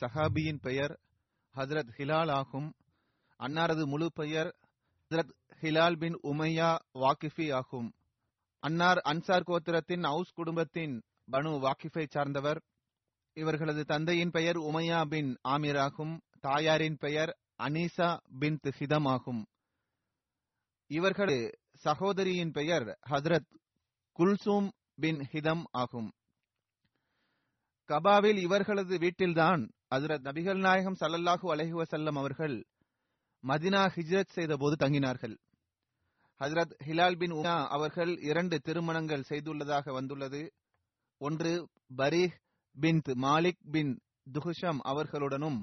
சஹாபியின் பெயர் ஹஜரத் ஹிலால் ஆகும். அன்னாரது முழு பெயர் ஹஜரத் ஹிலால் பின் உமையா வாக்கிஃபி ஆகும். அன்னார் அன்சார் கோத்திரத்தின் அவுஸ் குடும்பத்தின் பனு வாக்கிஃபை சார்ந்தவர். இவர்களது தந்தையின் பெயர் உமையா பின் ஆமீர் ஆகும். தாயாரின் பெயர் அனீசா பின் ஹிதம் ஆகும். இவர்களது சகோதரியின் பெயர் ஹஜரத் குல்சூம் பின் ஹிதம் ஆகும். கபாவில் இவர்களது வீட்டில்தான் அசரத் நபிகள் நாயகம் சல்லல்லாஹு அலைஹி வஸல்லம் அவர்கள் மதினா ஹிஜ்ரத் செய்த போது தங்கினார்கள். ஹசரத் ஹிலால் பின் உமா அவர்கள் இரண்டு திருமணங்கள் செய்துள்ளதாக வந்துள்ளது. ஒன்று பரீஹ் பின் மாலிக் பின் துஹுஷம் அவர்களுடனும்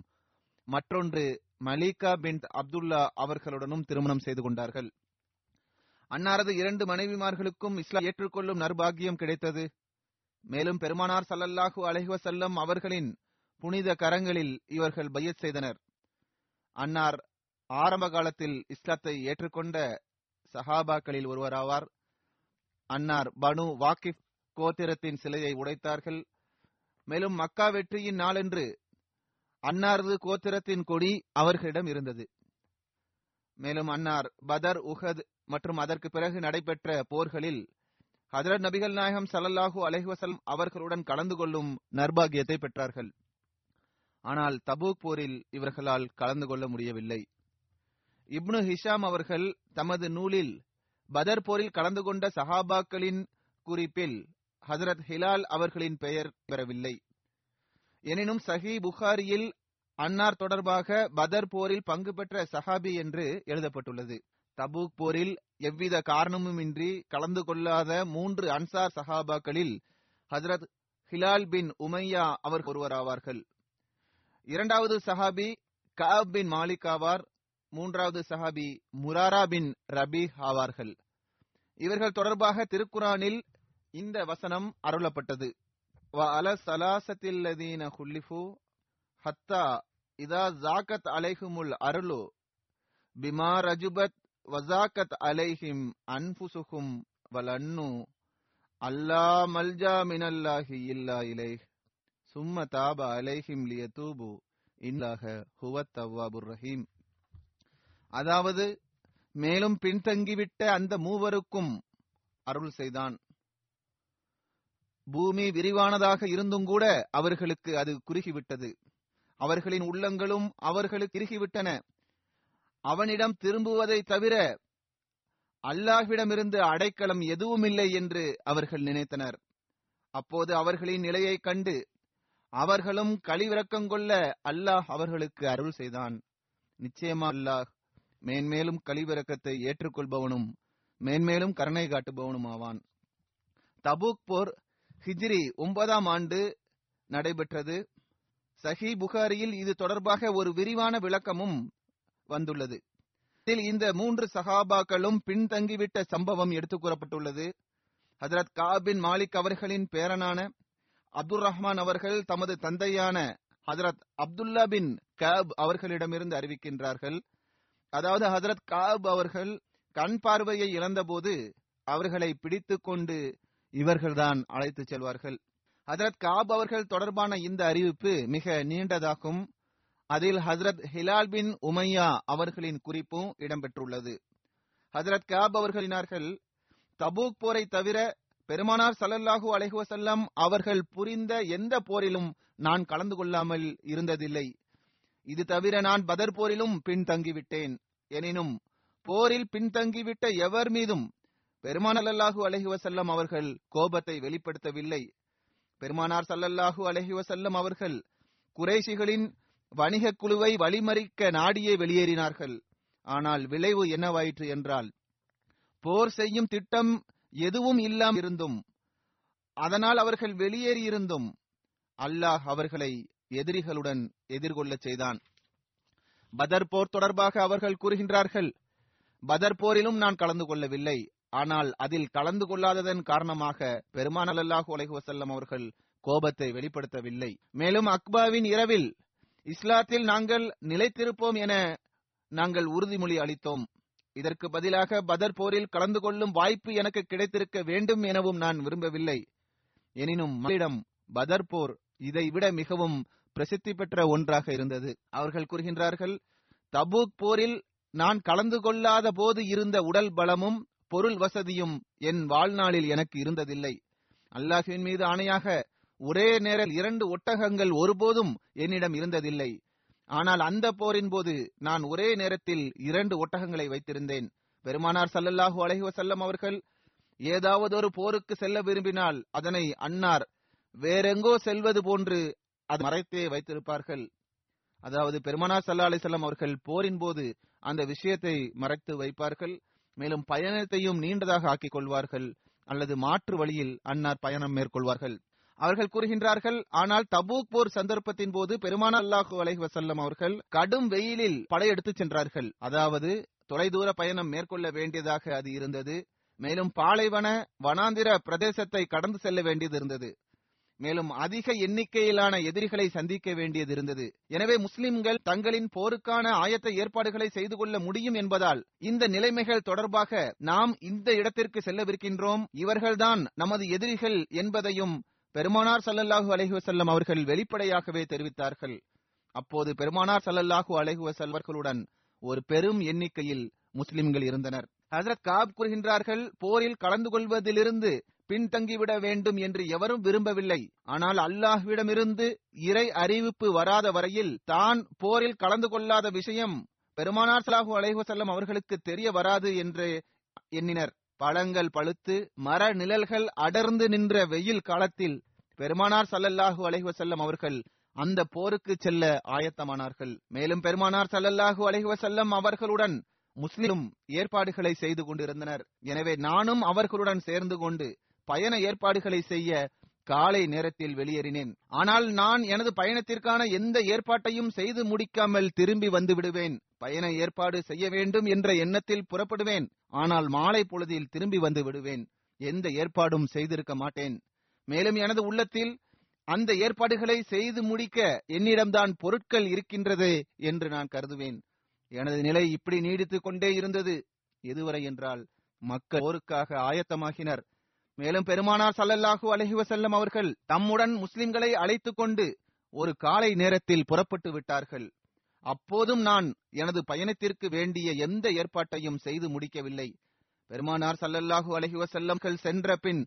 மற்றொன்று மலிகா பின் அப்துல்லா அவர்களுடனும் திருமணம் செய்து கொண்டார்கள். அன்னாரது இரண்டு மனைவிமார்களுக்கும் இஸ்லாம் ஏற்றுக்கொள்ளும் நர்பாகியம் கிடைத்தது. மேலும் பெருமானார் சல்லல்லாஹு அலைஹி வஸல்லம் அவர்களின் புனித கரங்களில் இவர்கள் பையத் செய்தனர். அன்னார் ஆரம்ப காலத்தில் இஸ்லாத்தை ஏற்றுக்கொண்ட சஹாபாக்களில் ஒருவராவார். அன்னார் பனு வாக்கிப் கோத்திரத்தின் சிலையை உடைத்தார்கள். மேலும் மக்கா வெற்றியின் நாளன்று அன்னாரது கோத்திரத்தின் கொடி அவர்களிடம் இருந்தது. மேலும் அன்னார் பதர் உஹத் மற்றும் அதற்கு பிறகு நடைபெற்ற போர்களில் ஹதரத் நபிகள் நாயகம் சல்லல்லாஹூ அலைஹி அவர்களுடன் கலந்து கொள்ளும் நர்பாகியத்தை பெற்றார்கள். ஆனால் தபூக் போரில் இவர்களால் கலந்து கொள்ள முடியவில்லை. இப்னு ஹிஷாம் அவர்கள் தமது நூலில் பதர் போரில் கலந்து கொண்ட சஹாபாக்களின் குறிப்பில் ஹசரத் ஹிலால் அவர்களின் பெயர் பெறவில்லை. எனினும் சஹி புகாரியில் அன்னார் தொடர்பாக பதர் போரில் பங்கு பெற்ற சஹாபி என்று எழுதப்பட்டுள்ளது. தபூக் போரில் எவ்வித காரணமுமின்றி கலந்து கொள்ளாத மூன்று அன்சார் சஹாபாக்களில் ஹசரத் ஹிலால் பின் உமையா அவர் ஒருவராவார்கள். இரண்டாவது சஹாபி கஅப் பின் மாலிக் ஆவார். மூன்றாவது சஹாபி முராரா பின் ரபி ஆவார்கள். இவர்கள் தொடர்பாக திருக்குரானில் இந்த வசனம் அருளப்பட்டது. வ அல சலாசத்தில்லதீன ஹுல்லிஃபு ஹத்தா இதா ஜாக்கத் அலைஹுமுல் அருளு பிமா ரஜுபத் வசாக்கத் அலைஹிம் அன்புசுகும் வலன்னு அல்லா மல்ஜா மினல்லாஹி இல்லா இலைஹ். சும்ம தாப அலைஹிம் லியதூபு இல்லாஹ ஹுவத் தவ்வாபுர் ரஹீம் அதாவது மேலும் பின்தங்கிவிட்ட அந்த மூவருக்கும் அருள் செய்தான். பூமி விரிவானதாக இருந்தும் கூட அவர்களுக்கு அது குறுகிவிட்டது. அவர்களின் உள்ளங்களும் அவர்களுக்கு இறுகிவிட்டன. அவனிடம் திரும்புவதை தவிர அல்லாஹ்விடமிருந்து அடைக்கலம் எதுவும் இல்லை என்று அவர்கள் நினைத்தனர். அப்போது அவர்களின் நிலையைக் கண்டு அவர்களும் கழிவிறக்கங்கொள்ள அல்லாஹ் அவர்களுக்கு அருள் செய்தான். நிச்சயமா அல்லாஹ் மேன்மேலும் கழிவிறக்கத்தை ஏற்றுக்கொள்பவனும் மேன்மேலும் கருணை காட்டுபவனும் ஆவான். தபூக் போர் ஹிஜ்ரி ஒன்பதாம் ஆண்டு நடைபெற்றது. சஹி புகாரியில் இது தொடர்பாக ஒரு விரிவான விளக்கமும் வந்துள்ளது. இதில் இந்த மூன்று சஹாபாக்களும் பின்தங்கிவிட்ட சம்பவம் எடுத்துக் கூறப்பட்டுள்ளது. ஹசரத் காபின் மாலிக் அவர்களின் பேரனான அப்துல் ரஹ்மான் அவர்கள் தமது தந்தையான ஹஜரத் அப்துல்லா பின் காப் அவர்களிடமிருந்து அறிவிக்கின்றார்கள். அதாவது ஹஜரத் காப் அவர்கள் கண் பார்வையை இழந்தபோது அவர்களை பிடித்துக் கொண்டு இவர்கள்தான் அழைத்து செல்வார்கள். ஹஜரத் காப் அவர்கள் தொடர்பான இந்த அறிவிப்பு மிக நீண்டதாகும். அதில் ஹசரத் ஹிலால் பின் உமையா அவர்களின் குறிப்பும் இடம்பெற்றுள்ளது. ஹசரத் காப் அவர்களினார்கள் தபூக் போரை தவிர பெருமானார் சல்லல்லாஹூ அலைஹுவசல்லம் அவர்கள் புரிந்த எந்த போரிலும் நான் கலந்து கொள்ளாமல் இருந்ததில்லை. இது தவிர நான் பதர் போரிலும் பின்தங்கிவிட்டேன். எனினும் போரில் பின்தங்கிவிட்ட எவர் மீதும் பெருமான அல்லாஹூ அலஹிவசல்லம் அவர்கள் கோபத்தை வெளிப்படுத்தவில்லை. பெருமானார் சல்லல்லாஹு அலஹிவசல்லம் அவர்கள் குறைஷிகளின் வணிக குழுவை வழிமறிக்க நாடியே வெளியேறினார்கள். ஆனால் விளைவு என்னவாயிற்று என்றால் போர் செய்யும் திட்டம் எதுவும் இல்லாமல் இருந்தும் அதனால் அவர்கள் வெளியேறியிருந்தும் அல்லாஹ் அவர்களை எதிரிகளுடன் எதிர்கொள்ளச் செய்தான். பதர் போர் தொடர்பாக அவர்கள் கூறுகின்றார்கள் பதர் போரிலும் நான் கலந்து கொள்ளவில்லை. ஆனால் அதில் கலந்து கொள்ளாததன் காரணமாக பெருமான அல்லாஹு அலைஹி வசல்லம் அவர்கள் கோபத்தை வெளிப்படுத்தவில்லை. மேலும் அக்பாவின் இரவில் இஸ்லாத்தில் நாங்கள் நிலைத்திருப்போம் என நாங்கள் உறுதிமொழி அளித்தோம். இதற்கு பதிலாக பதர் போரில் கலந்து கொள்ளும் வாய்ப்பு எனக்கு கிடைத்திருக்க வேண்டும் எனவும் நான் விரும்பவில்லை. எனினும் மக்களிடம் பதர் போர் இதைவிட மிகவும் பிரசித்தி பெற்ற ஒன்றாக இருந்தது. அவர்கள் கூறுகின்றார்கள் தபூக் போரில் நான் கலந்து கொள்ளாத போது இருந்த உடல் பலமும் பொருள் வசதியும் என் வாழ்நாளில் எனக்கு இருந்ததில்லை. அல்லாஹுவின் மீது ஆணையாக ஒரே நேரில் இரண்டு ஒட்டகங்கள் ஒருபோதும் என்னிடம் இருந்ததில்லை. ஆனால் அந்த போரின் போது நான் ஒரே நேரத்தில் இரண்டு ஒட்டகங்களை வைத்திருந்தேன். பெருமானார் சல்லல்லாஹு அலைஹி வஸல்லம் அவர்கள் ஏதாவது ஒரு போருக்கு செல்ல விரும்பினால் அதனை அன்னார் வேறெங்கோ செல்வது போன்று அது மறைத்தே வைத்திருப்பார்கள். அதாவது பெருமானார் சல்லா அலிசல்லாம் அவர்கள் போரின் போது அந்த விஷயத்தை மறைத்து வைப்பார்கள். மேலும் பயணத்தையும் நீண்டதாக ஆக்கிக் கொள்வார்கள். அல்லது மாற்று வழியில் அன்னார் பயணம் மேற்கொள்வார்கள். அவர்கள் கூறுகின்றார்கள் ஆனால் தபூக் போர் சந்தர்ப்பத்தின் போது பெருமான அல்லாஹு அலைஹி வசல்லம் அவர்கள் கடும் வெயிலில் படையெடுத்துச் சென்றார்கள். அதாவது தொலைதூர பயணம் மேற்கொள்ள வேண்டியதாக அது இருந்தது. மேலும் பாலைவன வனாந்திர பிரதேசத்தை கடந்து செல்ல வேண்டியது இருந்தது. மேலும் அதிக எண்ணிக்கையிலான எதிரிகளை சந்திக்க வேண்டியது இருந்தது. எனவே முஸ்லிம்கள் தங்களின் போருக்கான ஆயத்த ஏற்பாடுகளை செய்து கொள்ள முடியும் என்பதால் இந்த நிலைமைகள் தொடர்பாக நாம் இந்த இடத்திற்கு செல்லவிருக்கின்றோம். இவர்கள்தான் நமது எதிரிகள் என்பதையும் பெருமானார் சல்லல்லாஹு அலைஹி வஸல்லம் அவர்கள் வெளிப்படையாகவே தெரிவித்தார்கள். அப்போது பெருமானார் சல்லல்லாஹு அலைஹி வஸல்வர்களுடன் ஒரு பெரும் எண்ணிக்கையில் முஸ்லிம்கள் இருந்தனர். ஹசரத் காப் கூறுகின்றார்கள் போரில் கலந்து கொள்வதிலிருந்து பின்தங்கிவிட வேண்டும் என்று எவரும் விரும்பவில்லை. ஆனால் அல்லாஹ்விடமிருந்து இறை அறிவிப்பு வராத வரையில் தான் போரில் கலந்து கொள்ளாத விஷயம் பெருமானார் சலாஹூ அலைஹசல்லம் அவர்களுக்கு தெரிய வராது என்று எண்ணினர். பழங்கள் பழுத்து மர நிழல்கள் அடர்ந்து நின்ற வெயில் காலத்தில் பெருமானார் சல்லல்லாஹு அலைஹசல்லம் அவர்கள் அந்த போருக்கு செல்ல ஆயத்தமானார்கள். மேலும் பெருமானார் சல்லல்லாஹு அலைஹசல்லம் அவர்களுடன் முஸ்லிம் ஏற்பாடுகளை செய்து கொண்டிருந்தனர். எனவே நானும் அவர்களுடன் சேர்ந்து கொண்டு பயண ஏற்பாடுகளை செய்ய காலை நேரத்தில் வெளியேறினேன். ஆனால் நான் எனது பயணத்திற்கான எந்த ஏற்பாட்டையும் செய்து முடிக்காமல் திரும்பி வந்து விடுவேன். பயண ஏற்பாடு செய்ய வேண்டும் என்ற எண்ணத்தில் புறப்படுவேன். ஆனால் மாலை பொழுதில் திரும்பி வந்து விடுவேன். எந்த ஏற்பாடும் செய்திருக்க மாட்டேன். மேலும் எனது உள்ளத்தில் அந்த ஏற்பாடுகளை செய்து முடிக்க என்னிடம்தான் பொருட்கள் இருக்கின்றது என்று நான் கருதுவேன். எனது நிலை இப்படி நீடித்துக் கொண்டே இருந்தது. எதுவரை என்றால் மக்கள் போருக்காக ஆயத்தமாகினர். மேலும் பெருமானார் சல்லல்லாஹு அலஹி செல்லம் அவர்கள் தம்முடன் முஸ்லிம்களை அழைத்துக் கொண்டு ஒரு காலை நேரத்தில் புறப்பட்டு விட்டார்கள். அப்போதும் நான் எனது பயணத்திற்கு வேண்டிய எந்த ஏற்பாட்டையும் செய்து முடிக்கவில்லை. பெருமானார் சல்லல்லாஹு அலஹி வசல்லம்கள் சென்ற பின்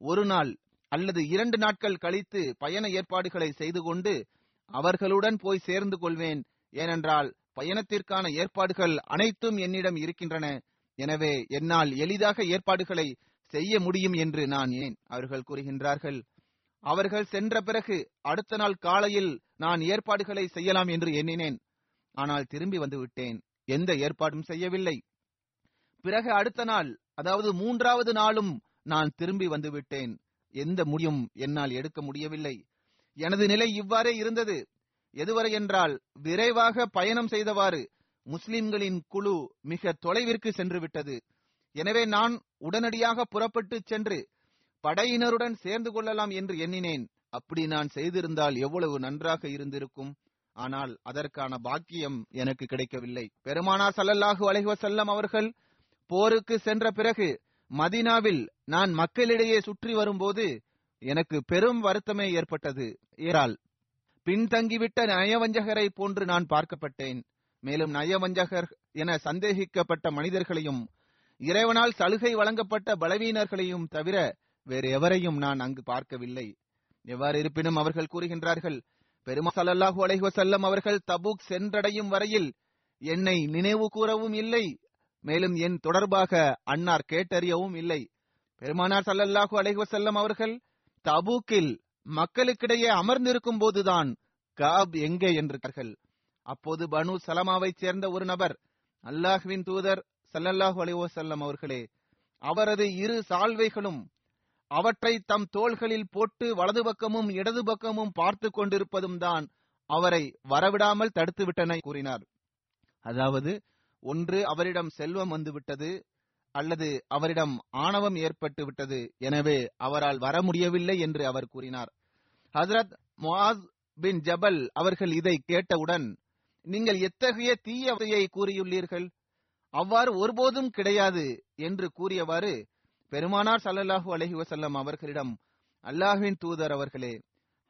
ஒரு நாள் அல்லது இரண்டு நாட்கள் கழித்து பயண ஏற்பாடுகளை செய்து கொண்டு அவர்களுடன் போய் சேர்ந்து கொள்வேன். ஏனென்றால் பயணத்திற்கான ஏற்பாடுகள் அனைத்தும் என்னிடம் இருக்கின்றன. எனவே என்னால் எளிதாக ஏற்பாடுகளை செய்ய முடியும் என்று நான் ஏன்? அவர்கள் கூறுகின்றார்கள். அவர்கள் சென்ற பிறகு அடுத்த நாள் காலையில் நான் ஏற்பாடுகளை செய்யலாம் என்று எண்ணினேன். ஆனால் திரும்பி வந்து விட்டேன். எந்த ஏற்பாடும் செய்யவில்லை. பிறகு அடுத்த நாள் அதாவது மூன்றாவது நாளும் நான் திரும்பி வந்து விட்டேன். எந்த முடியும் என்னால் எடுக்க முடியவில்லை. எனது நிலை இவ்வாறே இருந்தது. எதுவரை என்றால் விரைவாக பயணம் செய்தவாறு முஸ்லிம்களின் குழு மிக தொலைவிற்கு சென்று விட்டது. எனவே நான் உடனடியாக புறப்பட்டு சென்று படையினருடன் சேர்ந்து கொள்ளலாம் என்று எண்ணினேன். அப்படி நான் செய்திருந்தால் எவ்வளவு நன்றாக இருந்திருக்கும். ஆனால் அதற்கான பாக்கியம் எனக்கு கிடைக்கவில்லை. பெருமானார் சல்லல்லாஹு அலைஹுவசல்லம் அவர்கள் போருக்கு சென்ற பிறகு மதீனாவில் நான் மக்களிடையே சுற்றி வரும்போது எனக்கு பெரும் வருத்தமே ஏற்பட்டது. ஏறால் பின்தங்கிவிட்ட நயவஞ்சகரை போன்று நான் பார்க்கப்பட்டேன். மேலும் நயவஞ்சகர் என சந்தேகிக்கப்பட்ட மனிதர்களையும் இறைவனால் சலுகை வழங்கப்பட்ட பலவீனர்களையும் தவிர வேறு எவரையும் நான் அங்கு பார்க்கவில்லை. எவ்வாறு இருப்பினும் அவர்கள் கூறுகின்றார்கள் பெருமா ஸல்லல்லாஹு அலைஹி அவர்கள் தபூக் சென்றடையும் வரையில் என்னை நினைவு கூறவும் இல்லை. மேலும் என் தொடர்பாக அன்னார் கேட்டறியவும் இல்லை. பெருமானார் சல்லல்லாஹு அலைஹி அவர்கள் தபூக்கில் மக்களுக்கிடையே அமர்ந்திருக்கும் போதுதான் காப் எங்கே? என்றார்கள் அப்போது பனு சலமாவைச் சேர்ந்த ஒரு நபர் அல்லாஹ்வின் தூதர் சல்லல்லாஹு அலைவசல்லம் அவர்களே அவரது இரு சால்வைகளும் அவற்றை தம் தோள்களில் போட்டு வலது பக்கமும் இடது பக்கமும் பார்த்து கொண்டிருப்பதும் தான் அவரை வரவிடாமல் தடுத்துவிட்டன கூறினார். அதாவது ஒன்று அவரிடம் செல்வம் வந்துவிட்டது அல்லது அவரிடம் ஆணவம் ஏற்பட்டு விட்டது எனவே அவரால் வர முடியவில்லை என்று அவர் கூறினார். ஹசரத் முஆஸ் பின் ஜபல் அவர்கள் இதை கேட்டவுடன் நீங்கள் எத்தகைய தீயவையை கூறியுள்ளீர்கள்? அவ்வாறு ஒருபோதும் கிடையாது என்று கூறியவாறு பெருமானார் சல்லல்லாஹூ அலஹி வசல்லம் அவர்களிடம் அல்லாஹின் தூதர் அவர்களே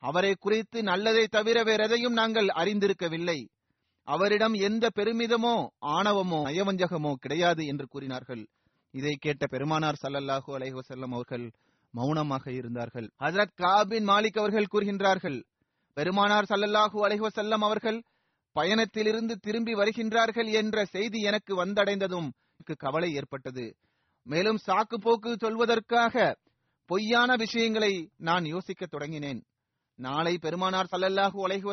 அவரை குறித்து நல்லதை தவிர வேறெதையும் நாங்கள் அறிந்திருக்கவில்லை. அவரிடம் எந்த பெருமிதமோ ஆணவமோ நயவஞ்சகமோ கிடையாது என்று கூறினார்கள். இதை கேட்ட பெருமானார் சல்லல்லாஹு அலைஹசல்லம் அவர்கள் மௌனமாக இருந்தார்கள். ஹசரத் காபின் மாலிக் அவர்கள் கூறுகின்றார்கள் பெருமானார் சல்லல்லாஹு அலைஹசல்லம் அவர்கள் பயணத்திலிருந்து திரும்பி வருகின்றார்கள் என்ற செய்தி எனக்கு வந்தடைந்ததும் எனக்கு கவலை ஏற்பட்டது. மேலும் சாக்கு போக்கு சொல்வதற்காக பொய்யான விஷயங்களை நான் யோசிக்க தொடங்கினேன். நாளை பெருமானார் சல்லல்லாஹு அலைஹி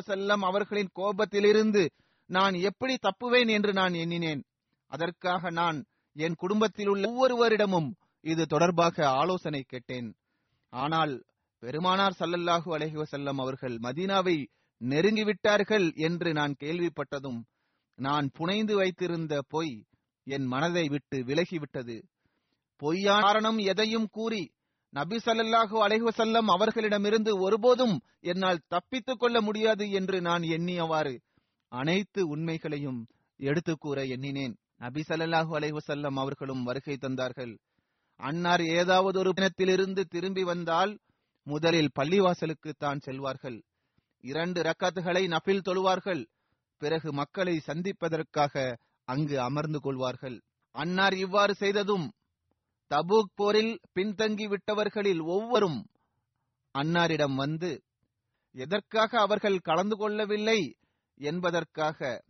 அவர்களின் கோபத்திலிருந்து நான் எப்படி தப்புவேன் என்று நான் எண்ணினேன். அதற்காக நான் என் குடும்பத்தில் உள்ள ஒவ்வொருவரிடமும் இது தொடர்பாக ஆலோசனை கேட்டேன். ஆனால் பெருமானார் சல்லல்லாஹு அலஹி வசல்லம் அவர்கள் மதீனாவை நெருங்கிவிட்டார்கள் என்று நான் கேள்விப்பட்டதும் நான் புனைந்து வைத்திருந்த பொய் என் மனதை விட்டு விலகிவிட்டது. பொய்யான காரணம் எதையும் கூறி நபி சல்லல்லாஹு அலைஹி வஸல்லம் அவர்களிடமிருந்து ஒருபோதும் என்னால் தப்பித்துக் கொள்ள முடியாது என்று நான் எண்ணியவாறு அனைத்து உண்மைகளையும் எடுத்து கூற எண்ணினேன். நபி ஸல்லல்லாஹு அலைவசல்லம் அவர்களும் வருகை தந்தார்கள். அன்னார் ஏதாவது ஒரு தினத்திலிருந்து திரும்பி வந்தால் முதலில் பள்ளிவாசலுக்கு தான் செல்வார்கள். இரண்டு ரக்காத்துகளை நபில் தொழுவார்கள். பிறகு மக்களை சந்திப்பதற்காக அங்கு அமர்ந்து கொள்வார்கள். அன்னார் இவ்வாறு செய்ததும் தபூக் போரில் பின்தங்கி விட்டவர்களில் ஒவ்வொரும் அன்னாரிடம் வந்து எதற்காக அவர்கள் கலந்து கொள்ளவில்லை? என்பதற்காக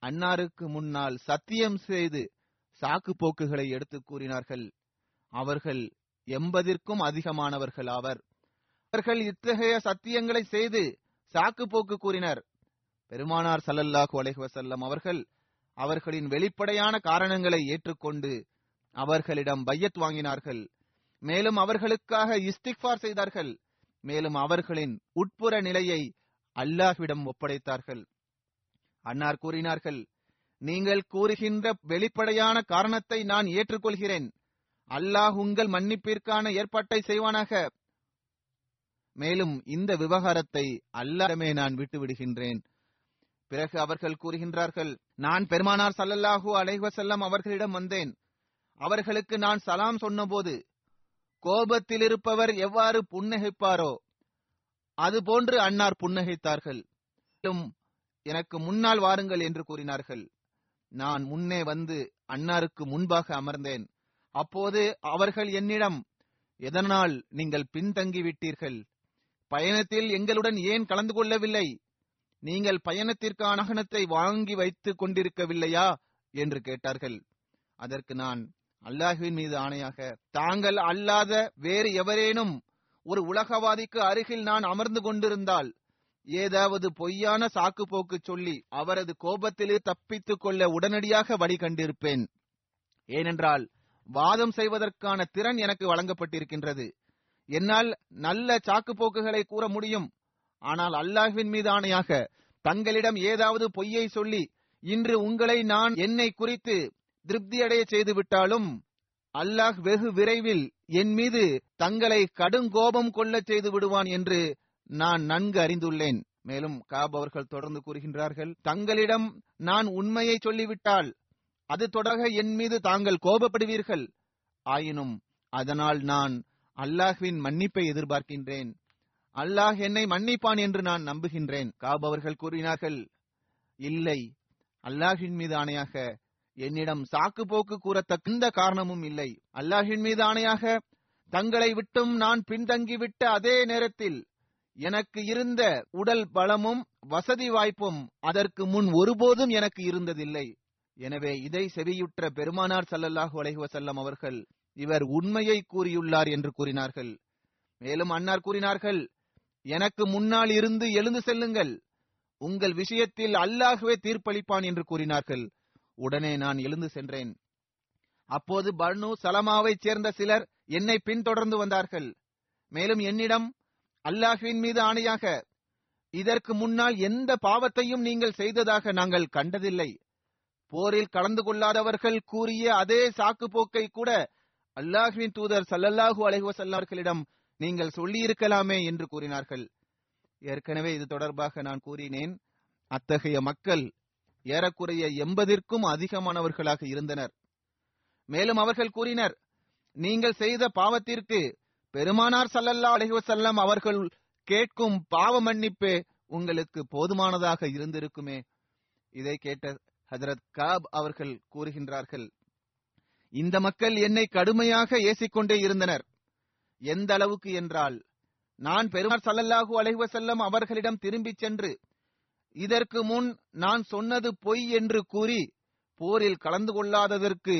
அன்னாருக்கு முன்னால் சத்தியம் செய்து சாக்கு போக்குகளை எடுத்து கூறினார்கள். அவர்கள் எண்பதிற்கும் அதிகமானவர்கள் ஆவர். அவர்கள் இத்தகைய சத்தியங்களை செய்து சாக்கு போக்கு கூறினர். பெருமானார் சல்லல்லாஹு அலைஹி அவர்கள் அவர்களின் வெளிப்படையான காரணங்களை ஏற்றுக்கொண்டு அவர்களிடம் பையத் வாங்கினார்கள். மேலும் அவர்களுக்காக இஸ்திக்பார் செய்தார்கள். மேலும் அவர்களின் உட்புற நிலையை அல்லாஹ்விடம் ஒப்படைத்தார்கள். அன்னார் கூறினார்கள் நீங்கள் கூறுகின்ற வெளிப்படையான காரணத்தை நான் ஏற்றுக்கொள்கிறேன். அல்லாஹ் உங்கள் மன்னிப்பிற்கான ஏற்பாட்டை செய்வானாக. மேலும் இந்த விவகாரத்தை அல்லாஹ்விடமே நான் விட்டுவிடுகின்றேன். பிறகு அவர்கள் கூறுகின்றார்கள் நான் பெருமானார் சல்லல்லாஹூ அலைவசல்லம் அவர்களிடம் வந்தேன். அவர்களுக்கு நான் சலாம் சொன்னபோது கோபத்தில் இருப்பவர் எவ்வாறு புன்னகைப்பாரோ அதுபோன்று அன்னார் புன்னகைத்தார்கள். எனக்கு முன்னால் வாருங்கள் என்று கூறினார்கள். நான் முன்னே வந்து அன்னாருக்கு முன்பாக அமர்ந்தேன். அப்போது அவர்கள் என்னிடம் எதனால் நீங்கள் பின்தங்கி விட்டீர்கள் பயணத்தில் எங்களுடன் ஏன் கலந்து கொள்ளவில்லை? நீங்கள் பயணத்திற்கான அகனத்தை வாங்கி வைத்துக் கொண்டிருக்கவில்லையா? என்று கேட்டார்கள். அதற்கு நான் அல்லாஹுவின் மீது ஆணையாக தாங்கள் அல்லாத வேறு எவரேனும் ஒரு உலகவாதிக்கு அருகில் நான் அமர்ந்து கொண்டிருந்தால் ஏதாவது பொய்யான சாக்கு போக்கு சொல்லி அவரது கோபத்திலே தப்பித்துக் கொள்ள உடனடியாக வழி கண்டிருப்பேன். ஏனென்றால் வாதம் செய்வதற்கான திறன் எனக்கு வழங்கப்பட்டிருக்கின்றது. என்னால் நல்ல சாக்கு போக்குகளை கூற முடியும். ஆனால் அல்லாஹ்வின் மீது ஆணையாக தங்களிடம் ஏதாவது பொய்யை சொல்லி இன்று உங்களை நான் என்னை குறித்து திருப்தியடைய செய்துவிட்டாலும் அல்லாஹ் வெகு விரைவில் என் மீது தங்களை கடுங்கோபம் கொள்ளச் செய்து விடுவான் என்று நான் நன்கு அறிந்துள்ளேன். மேலும் காப் அவர்கள் தொடர்ந்து கூறுகின்றார்கள் தங்களிடம் நான் உண்மையை சொல்லிவிட்டால் அது தொடர்க என் மீது தாங்கள் கோபப்படுவீர்கள். ஆயினும் அதனால் நான் அல்லாஹ்வின் மன்னிப்பை எதிர்பார்க்கின்றேன். அல்லாஹ் என்னை மன்னிப்பான் என்று நான் நம்புகின்றேன். காப் அவர்கள் கூறினார்கள் இல்லை அல்லாஹின் மீது ஆணையாக என்னிடம் சாக்கு போக்கு கூறத்தக்க காரணமும் இல்லை. அல்லாஹின் மீது ஆணையாக தங்களை விட்டும் நான் பின்தங்கிவிட்ட அதே நேரத்தில் எனக்கு இருந்த உடல் பலமும் வசதி வாய்ப்பும் அதற்கு முன் ஒருபோதும் எனக்கு இருந்ததில்லை. எனவே இதை செவியுற்ற பெருமானார் சல்லல்லாஹு அலைஹுவசல்லம் அவர்கள் இவர் உண்மையை கூறியுள்ளார் என்று கூறினார்கள். மேலும் அன்னார் கூறினார்கள் எனக்கு முன்னால் இருந்து எழுந்து செல்லுங்கள். உங்கள் விஷயத்தில் அல்லாகவே தீர்ப்பளிப்பான் என்று கூறினார்கள். உடனே நான் எழுந்து சென்றேன். அப்போது பனு சலமாவைச் சேர்ந்த சிலர் என்னை பின்தொடர்ந்து வந்தார்கள். மேலும் என்னிடம் அல்லாஹ்வின் மீது ஆணையாக இதற்கு முன்னால் எந்த பாவத்தையும் நீங்கள் செய்ததாக நாங்கள் கண்டதில்லை. போரில் கலந்து கொள்ளாதவர்கள் கூறிய அதே சாக்கு போக்கை கூட அல்லாஹ்வின் தூதர் சல்லல்லாஹு அலைஹசல்லார்களிடம் நீங்கள் சொல்லியிருக்கலாமே என்று கூறினார்கள். ஏற்கனவே இது தொடர்பாக நான் கூறினேன் அத்தகைய மக்கள் ஏறக்குறைய எண்பதிற்கும் அதிகமானவர்களாக இருந்தனர். மேலும் அவர்கள் கூறினர் நீங்கள் செய்த பாவத்திற்கு பெருமானார் சல்லல்லா அலைஹி செல்லம் அவர்கள் கேட்கும் பாவ மன்னிப்பு உங்களுக்கு போதுமானதாக இருந்திருக்குமே. இதை கேட்ட ஹஜரத் காப் அவர்கள் கூறுகின்றார்கள் இந்த மக்கள் என்னை கடுமையாக ஏசிக்கொண்டே இருந்தனர். எந்த அளவுக்கு என்றால் நான் பெருமார் சல்லல்லாஹு அலைஹி செல்லம் அவர்களிடம் திரும்பிச் சென்று இதற்கு முன் நான் சொன்னது பொய் என்று கூறி போரில் கலந்து கொள்ளாததற்கு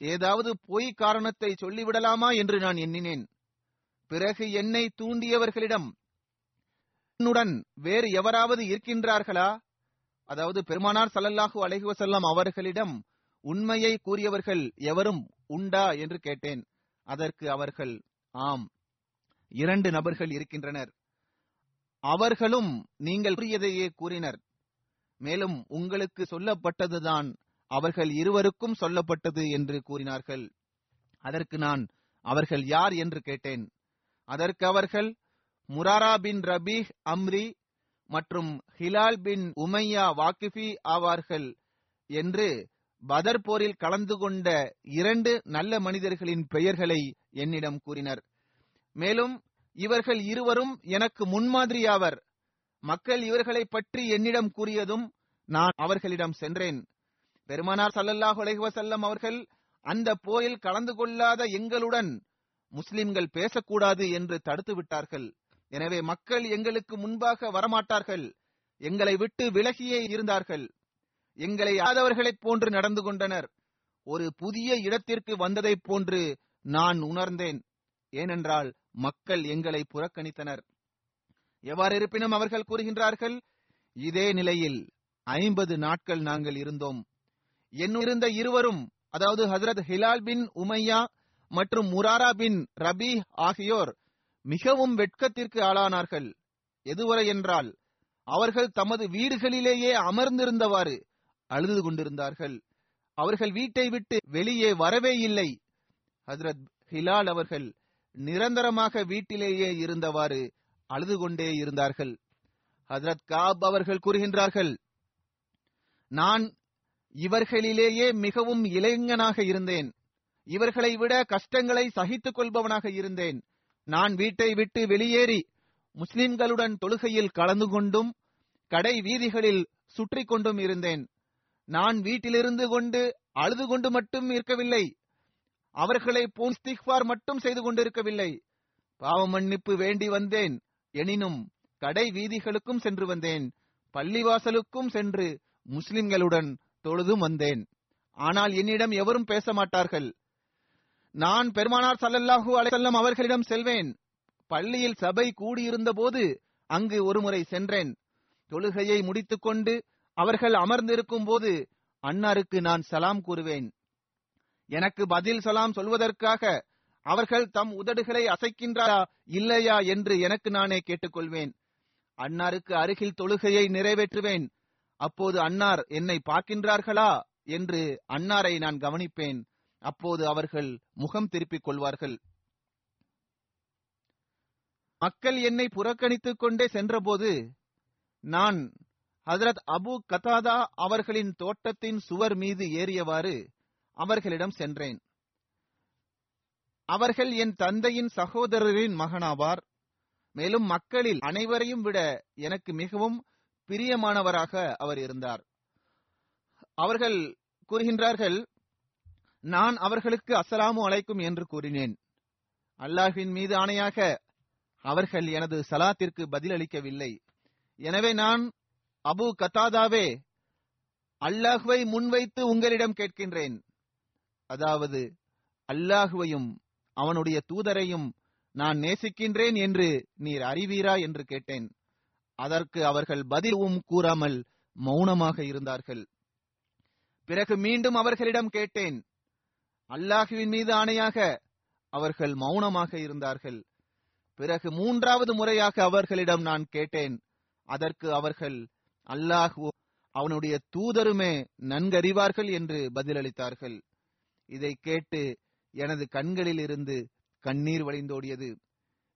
ஏதாவது பொய் காரணத்தை சொல்லிவிடலாமா என்று நான் எண்ணினேன். பிறகு என்னை தூண்டியவர்களிடம் என்னுடன் வேறு எவராவது இருக்கின்றார்களா? அதாவது பெருமானார் சல்லல்லாஹு அலைஹி வஸல்லம் அவர்களிடம் உண்மையை கூறியவர்கள் எவரும் உண்டா என்று கேட்டேன். அதற்கு அவர்கள் ஆம் இரண்டு நபர்கள் இருக்கின்றனர். அவர்களும் நீங்கள் கூறியதையே கூறினர். மேலும் உங்களுக்கு சொல்லப்பட்டதுதான் அவர்கள் இருவருக்கும் சொல்லப்பட்டது என்று கூறினார்கள். அதற்கு நான் அவர்கள் யார்? என்று கேட்டேன். அதற்கு அவர்கள் முராரா பின் ரபீஹ் அம்ரி மற்றும் ஹிலால் பின் உமையா வாக்கிஃபி ஆவார்கள் என்று பதர் போரில் கலந்து கொண்ட இரண்டு நல்ல மனிதர்களின் பெயர்களை என்னிடம் கூறினர். மேலும் இவர்கள் இருவரும் எனக்கு முன்மாதிரியாவர். மக்கள் இவர்களை பற்றி என்னிடம் கூறியதும் நான் அவர்களிடம் சென்றேன். பெருமானார் சல்லல்லாஹ் செல்லம் அவர்கள் அந்த போரில் கலந்து கொள்ளாத எங்களுடன் முஸ்லிம்கள் பேசக்கூடாது என்று தடுத்து விட்டார்கள். எனவே மக்கள் எங்களுக்கு முன்பாக வரமாட்டார்கள். எங்களை விட்டு விலகியே இருந்தார்கள். எங்களை ஆதவர்களைப் போன்று நடந்து கொண்டனர். ஒரு புதிய இடத்திற்கு வந்ததைப் போன்று நான் உணர்ந்தேன். ஏனென்றால் மக்கள் எங்களை புறக்கணித்தனர். எவ்வாறு இருப்பினும் அவர்கள் கூறுகின்றார்கள் இதே நிலையில் ஐம்பது நாட்கள் நாங்கள் இருந்தோம். என்னிருந்த இருவரும் அதாவது ஹசரத் ஹிலால் பின் உமையா மற்றும் முராரா பின் ரபி ஆகியோர் மிகவும் வெட்கத்திற்கு ஆளானார்கள். எதுவரை என்றால் அவர்கள் தமது வீடுகளிலேயே அமர்ந்திருந்தவாறு அழுது கொண்டிருந்தார்கள். அவர்கள் வீட்டை விட்டு வெளியே வரவே இல்லை. ஹசரத் ஹிலால் அவர்கள் நிரந்தரமாக வீட்டிலேயே இருந்தவாறு அழுது கொண்டே இருந்தார்கள். ஹசரத் காப் அவர்கள் கூறுகின்றார்கள் நான் இவர்களிலேயே மிகவும் இளைஞனாக இருந்தேன். இவர்களை விட கஷ்டங்களை சகித்துக் கொள்பவனாக இருந்தேன். நான் வீட்டை விட்டு வெளியேறி முஸ்லிம்களுடன் தொழுகையில் கலந்து கொண்டும் கடை வீதிகளில் சுற்றி கொண்டும் இருந்தேன். நான் வீட்டிலிருந்து கொண்டு அழுது கொண்டு மட்டும் இருக்கவில்லை. அவர்களை போன்ஸ்திக்வார் மட்டும் செய்து கொண்டிருக்கவில்லை. பாவ மன்னிப்பு வேண்டி வந்தேன். எனினும் கடை வீதிகளுக்கும் சென்று வந்தேன். பள்ளிவாசலுக்கும் சென்று முஸ்லிம்களுடன் தொழுதும் வந்தேன். ஆனால் என்னிடம் எவரும் பேச மாட்டார்கள். நான் பெருமானார் சல்லல்லாஹு அலைசல்லம் அவர்களிடம் செல்வேன். பள்ளியில் சபை கூடியிருந்த போது அங்கு ஒருமுறை சென்றேன். தொழுகையை முடித்துக்கொண்டு அவர்கள் அமர்ந்திருக்கும் போது அன்னாருக்கு நான் சலாம் கூறுவேன். எனக்கு பதில் சலாம் சொல்வதற்காக அவர்கள் தம் உதடுகளை அசைக்கின்றாரா இல்லையா என்று எனக்கு நானே கேட்டுக்கொள்வேன். அன்னாருக்கு அருகில் தொழுகையை நிறைவேற்றுவேன். அப்போது அன்னார் என்னை பார்க்கின்றார்களா என்று அன்னாரை நான் கவனிப்பேன். அப்போது அவர்கள் முகம் திருப்பிக் கொள்வார்கள். மக்கள் என்னை புறக்கணித்துக் கொண்டே சென்றபோது நான் ஹசரத் அபு கதாதா அவர்களின் தோட்டத்தின் சுவர் மீது ஏறியவாறு அவர்களிடம் சென்றேன். அவர்கள் என் தந்தையின் சகோதரரின் மகனாவார். மேலும் மக்களில் அனைவரையும் விட எனக்கு மிகவும் பிரியமானவராக அவர் இருந்தார். அவர்கள் கூறுகின்றார்கள் நான் அவர்களுக்கு அஸ்ஸலாமு அலைக்கும் என்று கூறினேன். அல்லாஹின் மீது ஆணையாக அவர்கள் எனது சலாத்திற்கு பதிலளிக்கவில்லை. எனவே நான் அபு கத்தாதாவே அல்லாஹுவை முன்வைத்து உங்களிடம் கேட்கின்றேன். அதாவது அல்லாஹுவையும் அவனுடைய தூதரையும் நான் நேசிக்கின்றேன் என்று நீர் அறிவீரா என்று கேட்டேன். அதற்கு அவர்கள் பதிலும் கூறாமல் மௌனமாக இருந்தார்கள். பிறகு மீண்டும் அவர்களிடம் கேட்டேன். அல்லாஹுவின் மீது ஆணையாக அவர்கள் மௌனமாக இருந்தார்கள். பிறகு மூன்றாவது முறையாக அவர்களிடம் நான் கேட்டேன். அதற்கு அவர்கள் அல்லாஹுவோ அவனுடைய தூதருமே நன்கறிவார்கள் என்று பதிலளித்தார்கள். இதை கேட்டு எனது கண்களில் இருந்து கண்ணீர் வழிந்தோடியது.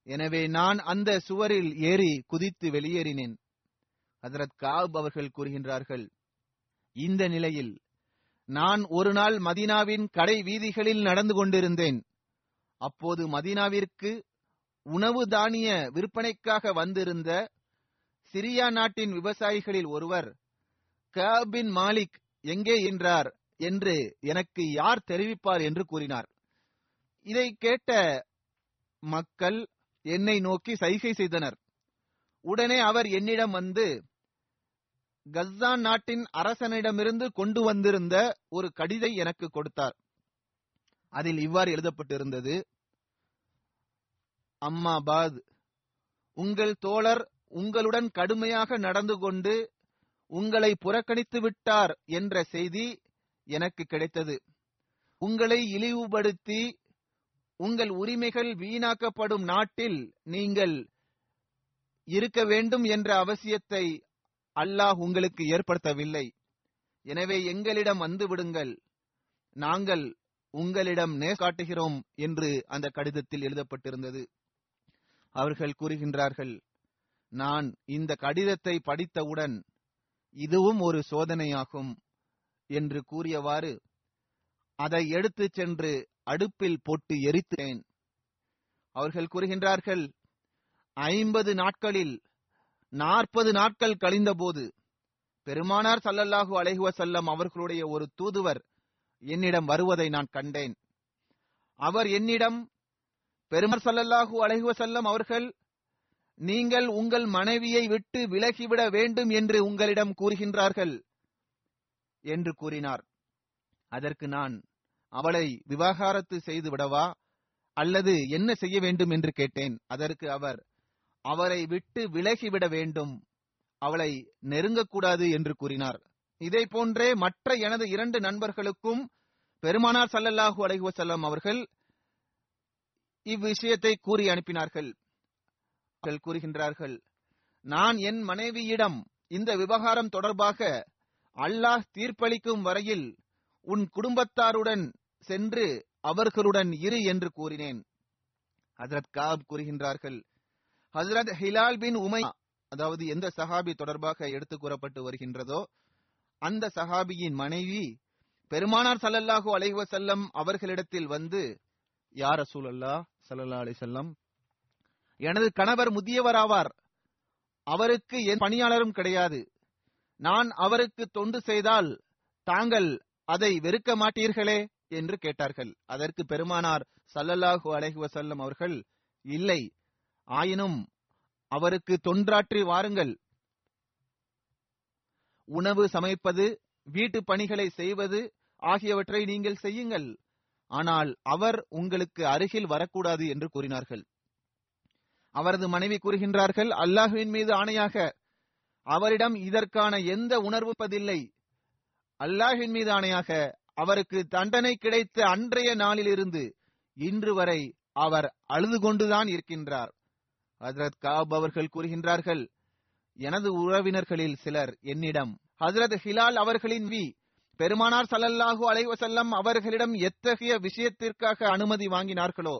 எனவே நான் அந்த சுவரில் ஏறி குதித்து வெளியேறினேன். ஹதரத் காப் அவர்கள் கூறுகின்றார்கள் இந்த நிலையில் நான் ஒரு நாள் மதீனாவின் கடை வீதிகளில் நடந்து கொண்டிருந்தேன். அப்போது மதீனாவிற்கு உணவு தானிய விற்பனைக்காக வந்திருந்த சிரியா நாட்டின் விவசாயிகளில் ஒருவர் கபின் மாலிக் எங்கே என்றார் என்று எனக்கு யார் தெரிவிப்பார் என்று கூறினார். இதை கேட்ட மக்கள் என்னை நோக்கி சைகை செய்தனர். உடனே அவர் என்னிடம் வந்து கஸ்ஸான் நாட்டின் அரசனிடமிருந்து கொண்டு வந்திருந்த ஒரு கடிதை எனக்கு கொடுத்தார். அதில் இவ்வாறு எழுதப்பட்டிருந்தது. அம்மாபாத் உங்கள் தோழர் உங்களுடன் கடுமையாக நடந்து கொண்டு உங்களை புறக்கணித்து விட்டார் என்ற செய்தி எனக்கு கிடைத்தது. உங்களை இழிவுபடுத்தி உங்கள் உரிமைகள் வீணாக்கப்படும் நாட்டில் நீங்கள் இருக்க வேண்டும் என்ற அவசியத்தை அல்லாஹ் உங்களுக்கு ஏற்படுத்தவில்லை. எனவே எங்களிடம் வந்து விடுங்கள். நாங்கள் உங்களிடம் நே காட்டுகிறோம் என்று அந்த கடிதத்தில் எழுதப்பட்டிருந்தது. அவர்கள் கூறுகின்றார்கள் நான் இந்த கடிதத்தை படித்தவுடன் இதுவும் ஒரு சோதனையாகும் என்று கூறியவாறு அதை எடுத்துச் சென்று அடுப்பில் போட்டு எரித்தேன். அவர்கள் கூறுகின்றார்கள் ஐம்பது நாட்களில் நாற்பது நாட்கள் கழிந்தபோது பெருமானார் சல்லல்லாஹு அலைஹுவ செல்லம் அவர்களுடைய ஒரு தூதுவர் என்னிடம் வருவதை நான் கண்டேன். அவர் என்னிடம் பெருமார் சல்லல்லாஹு அழகுவ செல்லம் அவர்கள் நீங்கள் உங்கள் மனைவியை விட்டு விலகிவிட வேண்டும் என்று உங்களிடம் கூறுகின்றார்கள் என்று கூறினார். அதற்கு நான் அவளை விவாகரத்து செய்து விடவா அல்லது என்ன செய்ய வேண்டும்? என்று கேட்டேன். அதற்கு அவர் அவரை விட்டு விலகிவிட வேண்டும். அவளை நெருங்கக்கூடாது என்று கூறினார். இதை போன்றே மற்ற எனது இரண்டு நண்பர்களுக்கும் பெருமானார் சல்லல்லாஹூ அலைஹி வஸல்லம் அவர்கள் இவ்விஷயத்தை கூறி அனுப்பினார்கள். கூறுகின்றார்கள் நான் என் மனைவியிடம் இந்த விவகாரம் தொடர்பாக அல்லாஹ் தீர்ப்பளிக்கும் வரையில் உன் குடும்பத்தாருடன் சென்று அவர்களுடன் இரு என்று கூறினேன். அதற்காக கூறுகின்றார்கள் ஹஜரத் ஹிலால் பின் உமை அதாவது எந்த சஹாபி தொடர்பாக எடுத்து கூறப்பட்டு வருகின்றதோ அந்த சஹாபியின் மனைவி பெருமானார் சல்லல்லாஹு அலைஹி வஸல்லம் அவர்களிடத்தில் வந்து யார் ரசூலல்லா சல்லல்லா அலைஹி வஸல்லம் எனது கணவர் முதியவராவார். அவருக்கு என் பணியாளரும் கிடையாது. நான் அவருக்கு தொண்டு செய்தால் தாங்கள் அதை வெறுக்க மாட்டீர்களே என்று கேட்டார்கள். அதற்கு பெருமானார் சல்லல்லாஹு அலைஹி வஸல்லம் அவர்கள் இல்லை ஆயினும் அவருக்கு தொன்றாற்றி வாருங்கள். உணவு சமைப்பது வீட்டு பணிகளை செய்வது ஆகியவற்றை நீங்கள் செய்யுங்கள். ஆனால் அவர் உங்களுக்கு அருகில் வரக்கூடாது என்று கூறினார்கள். அவரது மனைவி கூறுகின்றார்கள் அல்லாஹுவின் மீது ஆணையாக அவரிடம் இதற்கான எந்த உணர்வுப்பதில்லை அல்லாஹின் மீது ஆணையாக அவருக்கு தண்டனை கிடைத்த அன்றைய நாளிலிருந்து இன்று வரை அவர் அழுது கொண்டுதான் இருக்கின்றார். ஹசரத் காப் அவர்கள் கூறுகின்றார்கள் எனது உறவினர்களில் சிலர் என்னிடம் ஹசரத் ஹிலால் அவர்களின் வி பெருமானார் சல்லல்லாஹு அலைவசல்லம் அவர்களிடம் எத்தகைய விஷயத்திற்காக அனுமதி வாங்கினார்களோ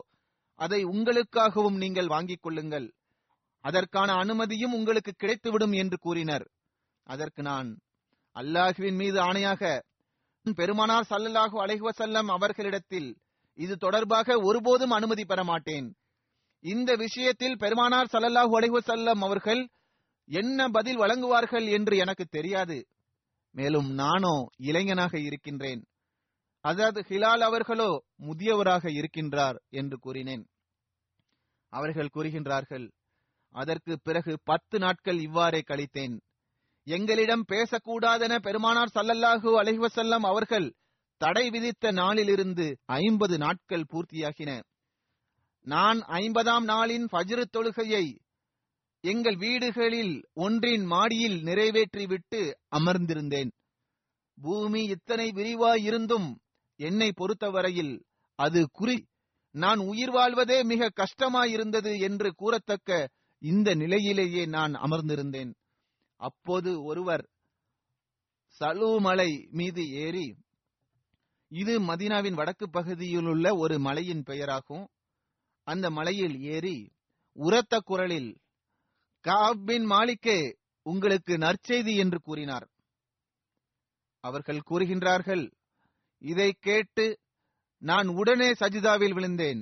அதை உங்களுக்காகவும் நீங்கள் வாங்கிக் கொள்ளுங்கள். அதற்கான அனுமதியும் உங்களுக்கு கிடைத்துவிடும் என்று கூறினர். அதற்கு நான் அல்லாஹுவின் மீது ஆணையாக பெருமானார் சல்லல்லாஹு அலைஹி அவர்களிடத்தில் இது தொடர்பாக ஒருபோதும் அனுமதி பெற மாட்டேன். இந்த விஷயத்தில் பெருமானார் சல்லல்லாஹு அலைஹி செல்லம் அவர்கள் என்ன பதில் வழங்குவார்கள் என்று எனக்கு தெரியாது. மேலும் நானோ இளைஞனாக இருக்கின்றேன். அதாவது ஹிலால் அவர்களோ முதியவராக இருக்கின்றார் என்று கூறினேன். அவர்கள் கூறுகின்றார்கள் அதற்கு பிறகு பத்து நாட்கள் இவ்வாறே கழித்தேன். எங்களிடம் பேசக்கூடாதென பெருமானார் சல்லல்லாஹு அலைஹி அவர்கள் தடை விதித்த நாளிலிருந்து ஐம்பது நாட்கள் பூர்த்தியாகின. நான் ஐம்பதாம் நாளின் ஃபஜ்ரு தொழுகையை எங்கள் வீடுகளில் ஒன்றின் மாடியில் நிறைவேற்றிவிட்டு அமர்ந்திருந்தேன். பூமி இத்தனை விரிவாயிருந்தும் என்னை பொறுத்தவரையில் அது குறி நான் உயிர் வாழ்வதே மிக கஷ்டமாயிருந்தது என்று கூறத்தக்க இந்த நிலையிலேயே நான் அமர்ந்திருந்தேன். அப்போது ஒருவர் சலூமலை மீது ஏறி இது மதீனாவின் வடக்கு பகுதியில் உள்ள ஒரு மலையின் பெயராகும். அந்த மலையில் ஏறி உரத்த குரலில் காபின் மாளிக்கே உங்களுக்கு நற்செய்தி என்று கூறினார். அவர்கள் கூறுகின்றார்கள் இதை கேட்டு நான் உடனே சஜிதாவில் விழுந்தேன்.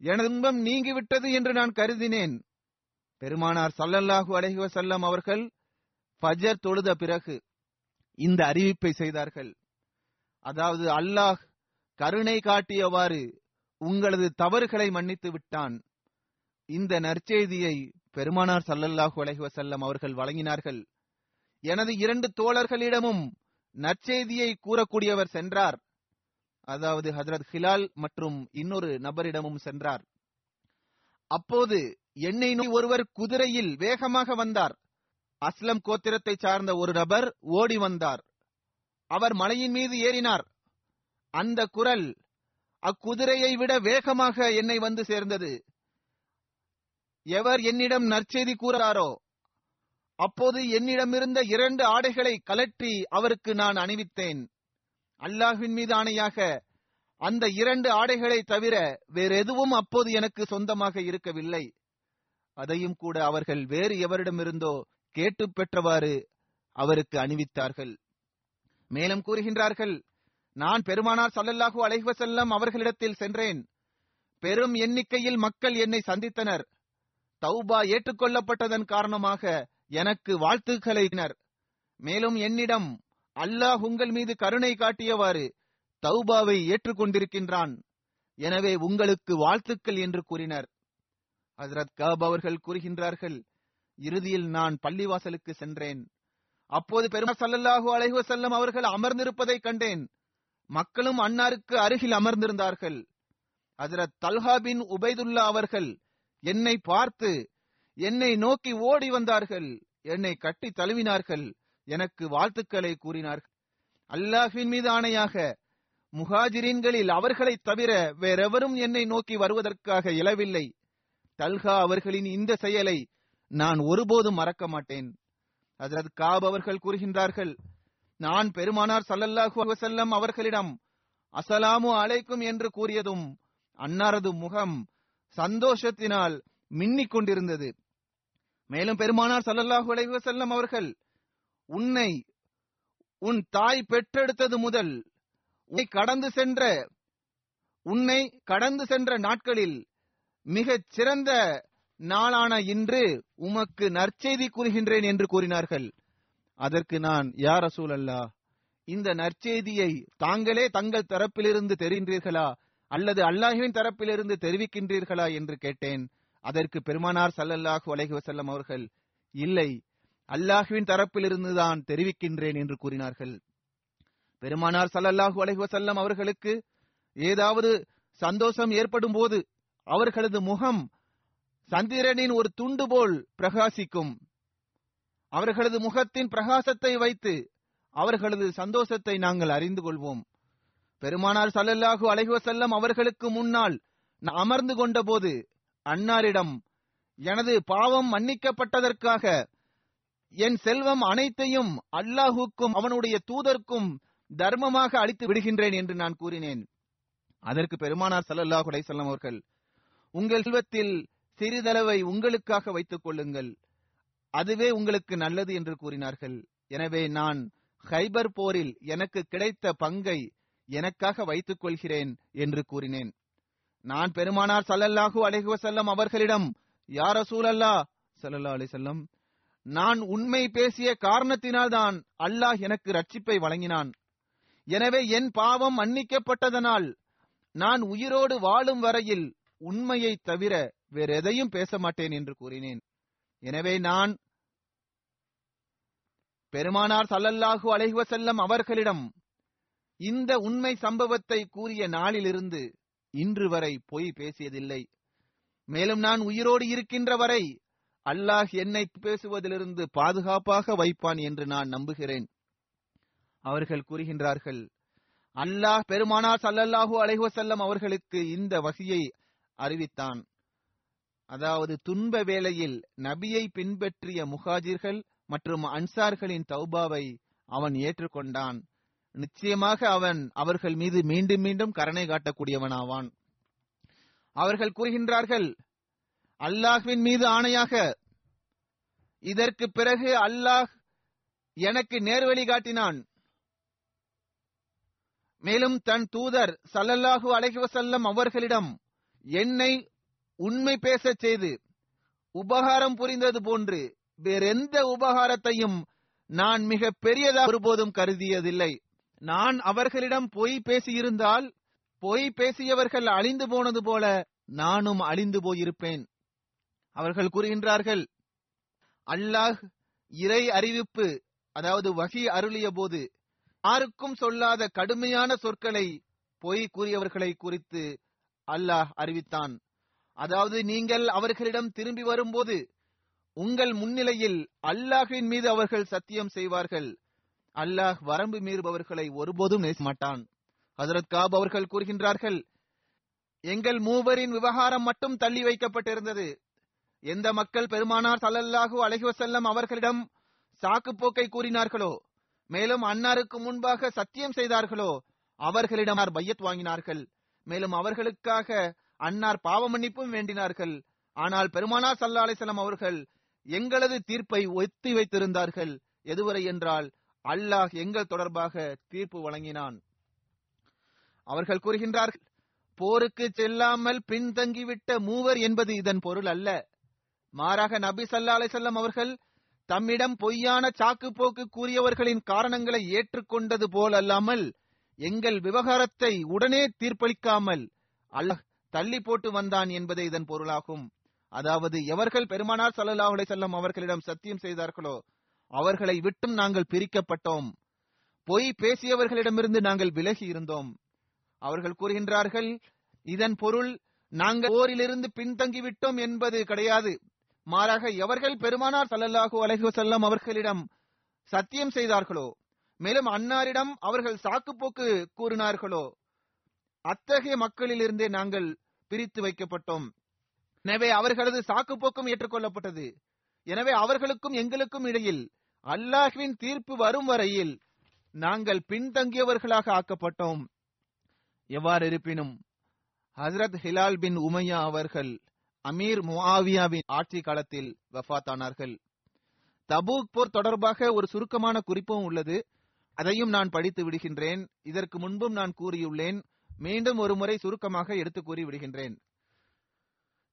எனது இன்பம் நீங்கிவிட்டது என்று நான் கருதினேன். பெருமானார் சல்லல்லாஹு அலைஹி செல்லம் அவர்கள் ஃபஜர் தொழுத பிறகு இந்த அறிவிப்பை செய்தார்கள். அதாவது அல்லாஹ் கருணை காட்டியவாறு உங்களது தவறுகளை மன்னித்து விட்டான். இந்த நற்செய்தியை பெருமானார் சல்லல்லாஹு அலைஹி வஸல்லம் அவர்கள் வழங்கினார்கள். எனது இரண்டு தோழர்களிடமும் நற்செய்தியை கூறக்கூடியவர் சென்றார். அதாவது ஹஜரத் ஹிலால் மற்றும் இன்னொரு நபரிடமும் சென்றார். அப்போது என்னை நோய் ஒருவர் குதிரையில் வேகமாக வந்தார். அஸ்லம் கோத்திரத்தை சார்ந்த ஒரு நபர் ஓடி வந்தார். அவர் மலையின் மீது ஏறினார். அந்த குரல் அக்குதிரையை விட வேகமாக என்னை வந்து சேர்ந்தது. எவர் என்னிடம் நற்செய்தி கூறாரோ அப்போது என்னிடமிருந்த இரண்டு ஆடைகளை கலற்றி அவருக்கு நான் அணிவித்தேன். அல்லாஹ்வின் மீது ஆணையாக அந்த இரண்டு ஆடைகளை தவிர வேறு எதுவும் அப்போது எனக்கு சொந்தமாக இருக்கவில்லை. அதையும் கூட அவர்கள் வேறு எவரிடமிருந்தோ கேட்டு பெற்றவாறு அவருக்கு அணிவித்தார்கள். மேலும் கூறுகின்றார்கள் நான் பெருமானார் சல்லல்லாஹு அலைஹி அவர்களிடத்தில் சென்றேன். பெரும் எண்ணிக்கையில் மக்கள் என்னை சந்தித்தனர். தௌபா ஏற்றுக்கொள்ளப்பட்டதன் காரணமாக எனக்கு வாழ்த்துக்களைனர் மேலும் என்னிடம் அல்லாஹ் உங்கள் மீது கருணை காட்டியவாறு தௌபாவை ஏற்றுக்கொண்டிருக்கின்றான். எனவே உங்களுக்கு வாழ்த்துக்கள் என்று கூறினர். ஹசரத் கப் அவர்கள் கூறுகின்றார்கள் இறுதியில் நான் பள்ளிவாசலுக்கு சென்றேன். அப்போது பெருமாள் சல்லல்லாஹு அலைஹி செல்லம் அவர்கள் அமர்ந்திருப்பதை கண்டேன். மக்களும் அன்னாருக்கு அருகில் அமர்ந்திருந்தார்கள். அதிரத் தல்ஹா பின் உபைதுல்லா அவர்கள் என்னை பார்த்து என்னை நோக்கி ஓடி வந்தார்கள் என்னை கட்டி தழுவினார்கள் எனக்கு வாழ்த்துக்களை கூறினார்கள். அல்லாஹின் மீது ஆணையாக முஹாஜிரின்களில் அவர்களை தவிர வேறெவரும் என்னை நோக்கி வருவதற்காக இயலவில்லை தல்ஹா அவர்களின் இந்த செயலை நான் ஒருபோதும் மறக்க மாட்டேன். ஹஜரத் காப் அவர்கள் கூறுகின்றார்கள் நான் பெருமானார் சல்லல்லாஹு அலைஹி அவர்களிடம் அசலாமு அழைக்கும் என்று கூறியதும் அன்னாரது முகம் சந்தோஷத்தினால் மின்னிக் கொண்டிருந்தது. மேலும் பெருமானார் சல்லல்லாஹு அலைஹி வஸல்லம் அவர்கள் உன்னை உன் தாய் பெற்றெடுத்தது முதல் உன்னை கடந்து சென்ற உன்னை கடந்து சென்ற நாட்களில் மிகச் சிறந்த நாளான இன்று உமக்கு நற்செய்தி கூறுகின்றேன் என்று கூறினார்கள். அதற்கு நான் யார் ரசூல் அல்லா இந்த நற்செய்தியை தாங்களே தங்கள் தரப்பிலிருந்து தெரிகின்றீர்களா? அல்லது அல்லாஹுவின் தரப்பிலிருந்து தெரிவிக்கின்றீர்களா? என்று கேட்டேன். அதற்கு பெருமானார் சல்லல்லாஹு அலஹி வசல்லம் அவர்கள் இல்லை அல்லாஹுவின் தரப்பிலிருந்து தான் தெரிவிக்கின்றேன் என்று கூறினார்கள். பெருமானார் சல்லல்லாஹு அலஹி வசல்லம் அவர்களுக்கு ஏதாவது சந்தோஷம் ஏற்படும் போது அவர்களது முகம் சந்திரனின் ஒரு துண்டு போல் பிரகாசிக்கும். அவர்களது முகத்தின் பிரகாசத்தை வைத்து அவர்களது சந்தோஷத்தை நாங்கள் அறிந்து கொள்வோம். பெருமானார் சல்லல்லாஹு அழகுவ செல்லம் அவர்களுக்கு முன்னால் நான் அமர்ந்து கொண்டபோது அன்னாரிடம் எனது பாவம் மன்னிக்கப்பட்டதற்காக என் செல்வம் அனைத்தையும் அல்லாஹுக்கும் அவனுடைய தூதர்க்கும் தர்மமாக அளித்து விடுகின்றேன் என்று நான் கூறினேன். அதற்கு பெருமானார் சல்லல்லாஹு அலைஹி அவர்கள் உங்கள் செல்வத்தில் சிறிதளவை உங்களுக்காக வைத்துக் கொள்ளுங்கள். அதுவே உங்களுக்கு நல்லது என்று கூறினார்கள். எனவே நான் ஹைபர் போரில் எனக்கு கிடைத்த பங்கை எனக்காக வைத்துக் கொள்கிறேன் என்று கூறினேன். நான் பெருமானார் சல்லல்லாஹூ அலைஹி செல்லம் அவர்களிடம் யார் ரசூலல்லா சல்லல்லா அலி செல்லம் நான் உண்மை பேசிய காரணத்தினால்தான் அல்லாஹ் எனக்கு ரட்சிப்பை வழங்கினான். எனவே என் பாவம் மன்னிக்கப்பட்டதனால் நான் உயிரோடு வாழும் வரையில் உண்மையை தவிர வேறெதையும் பேச மாட்டேன் என்று கூறினேன். எனவே நான் பெருமானார் சல்லல்லாஹு அலைஹி செல்லம் அவர்களிடம் இந்த உண்மை சம்பவத்தை கூறிய நாளிலிருந்து இன்று வரை பொய் பேசியதில்லை. மேலும் நான் உயிரோடு இருக்கின்ற வரை அல்லாஹ் என்னை பேசுவதிலிருந்து பாதுகாப்பாக வைப்பான் என்று நான் நம்புகிறேன். அவர்கள் கூறுகின்றார்கள் அல்லாஹ் பெருமானார் சல்லல்லாஹு அலைஹுவசல்லம் அவர்களுக்கு இந்த வகையை அறிவித்தான். அதாவது துன்ப வேளையில் நபியை பின்பற்றிய முஹாஜிர்கள் மற்றும் அன்சார்களின் தௌபாவை அவன் ஏற்றுக்கொண்டான். நிச்சயமாக அவன் அவர்கள் மீது மீண்டும் மீண்டும் கருணை காட்டக்கூடியவனாவான். அவர்கள் கூறுகின்றார்கள் அல்லாஹ்வின் மீது ஆணையாக இதற்கு பிறகு அல்லாஹ் எனக்கு நேர்வழி காட்டினான். மேலும் தன் தூதர் சல்லல்லாஹு அலஹி வசல்லம் அவர்களிடம் என்னை உண்மை பேசச் செய்து உபகாரம் புரிந்தது போன்று வேறெந்த உபகாரத்தையும் நான் மிக பெரியதாக ஒருபோதும் கருதியதில்லை. நான் அவர்களிடம் பொய் பேசியிருந்தால் பொய் பேசியவர்கள் அழிந்து போனது போல நானும் அழிந்து போயிருப்பேன். அவர்கள் கூறுகின்றார்கள் அல்லாஹ் இறை அறிவிப்பு அதாவது வகி அருளிய போது யாருக்கும் சொல்லாத கடுமையான சொற்களை பொய் கூறியவர்களை குறித்து அல்லாஹ் அறிவித்தான். அதாவது நீங்கள் அவர்களிடம் திரும்பி வரும்போது உங்கள் முன்னிலையில் அல்லாஹின் மீது அவர்கள் சத்தியம் செய்வார்கள். அல்லாஹ் வரம்பு மீறுபவர்களை ஒருபோதும் நேச மாட்டான். ஹசரத் காப் அவர்கள் கூறுகின்றார்கள் எங்கள் மூவரின் விவகாரம் மட்டும் தள்ளி வைக்கப்பட்டிருந்தது. எந்த மக்கள் பெருமானார் சல்லல்லாஹு அலஹிவசல்லம் அவர்களிடம் சாக்கு போக்கை கூறினார்களோ மேலும் அன்னாருக்கு முன்பாக சத்தியம் செய்தார்களோ அவர்களிடம் பையத் வாங்கினார்கள்? மேலும் அவர்களுக்காக அன்னார் பாவ மன்னிப்பும் வேண்டினார்கள். ஆனால் பெருமானா சல்லா அலிசல்லாம் அவர்கள் எங்களது தீர்ப்பை ஒத்தி வைத்திருந்தார்கள். எதுவரை என்றால் அல்லாஹ் எங்கள் தொடர்பாக தீர்ப்பு வழங்கினான். அவர்கள் கூறுகின்றார்கள் போருக்கு செல்லாமல் பின்தங்கிவிட்ட மூவர் என்பது இதன் பொருள் அல்ல. மாறாக நபி சல்லா அலிசல்லாம் அவர்கள் தம்மிடம் பொய்யான சாக்கு போக்கு கூறியவர்களின் காரணங்களை ஏற்றுக்கொண்டது போல் அல்லாமல் எங்கள் விவகாரத்தை உடனே தீர்ப்பளிக்காமல் அல்லாஹ் தள்ளி போட்டு வந்தான் என்பதே இதன் பொருளாகும். அதாவது எவர்கள் பெருமானார் சல்லல்லாஹு அலைஹி அவர்களிடம் சத்தியம் செய்தார்களோ அவர்களை விட்டும் நாங்கள் பிரிக்கப்பட்டோம். பொய் பேசியவர்களிடமிருந்து நாங்கள் விலகி இருந்தோம். அவர்கள் கூறுகின்றார்கள் இதன் பொருள் நாங்கள் போரிலிருந்து பின்தங்கி விட்டோம் என்பது கிடையாது. மாறாக எவர்கள் பெருமானார் சல்லல்லாஹு அலைஹி செல்லம் அவர்களிடம் சத்தியம் செய்தார்களோ மேலும் அன்னாரிடம் அவர்கள் சாக்குப்போக்கு கூறினார்களோ அத்தகைய மக்களிலிருந்தே நாங்கள் பிரித்து வைக்கப்பட்டோம். எனவே அவர்களது சாக்கு போக்கும் ஏற்றுக்கொள்ளப்பட்டது. எனவே அவர்களுக்கும் எங்களுக்கும் இடையில் அல்லாஹ்வின் தீர்ப்பு வரும் வரையில் நாங்கள் பின்தங்கியவர்களாக ஆக்கப்பட்டோம். எவ்வாறு இருப்பினும் ஹசரத் ஹிலால் பின் உமையா அவர்கள் அமீர் முஆவியாவின் ஆட்சி காலத்தில் வஃபாத்தானார்கள் தபூக் போர் தொடர்பாக ஒரு சுருக்கமான குறிப்பும் உள்ளது. அதையும் நான் படித்து விடுகின்றேன். இதற்கு முன்பும் நான் கூறியுள்ளேன். மீண்டும் ஒருமுறை சுருக்கமாக எடுத்துக் கூறி விடுகின்றேன்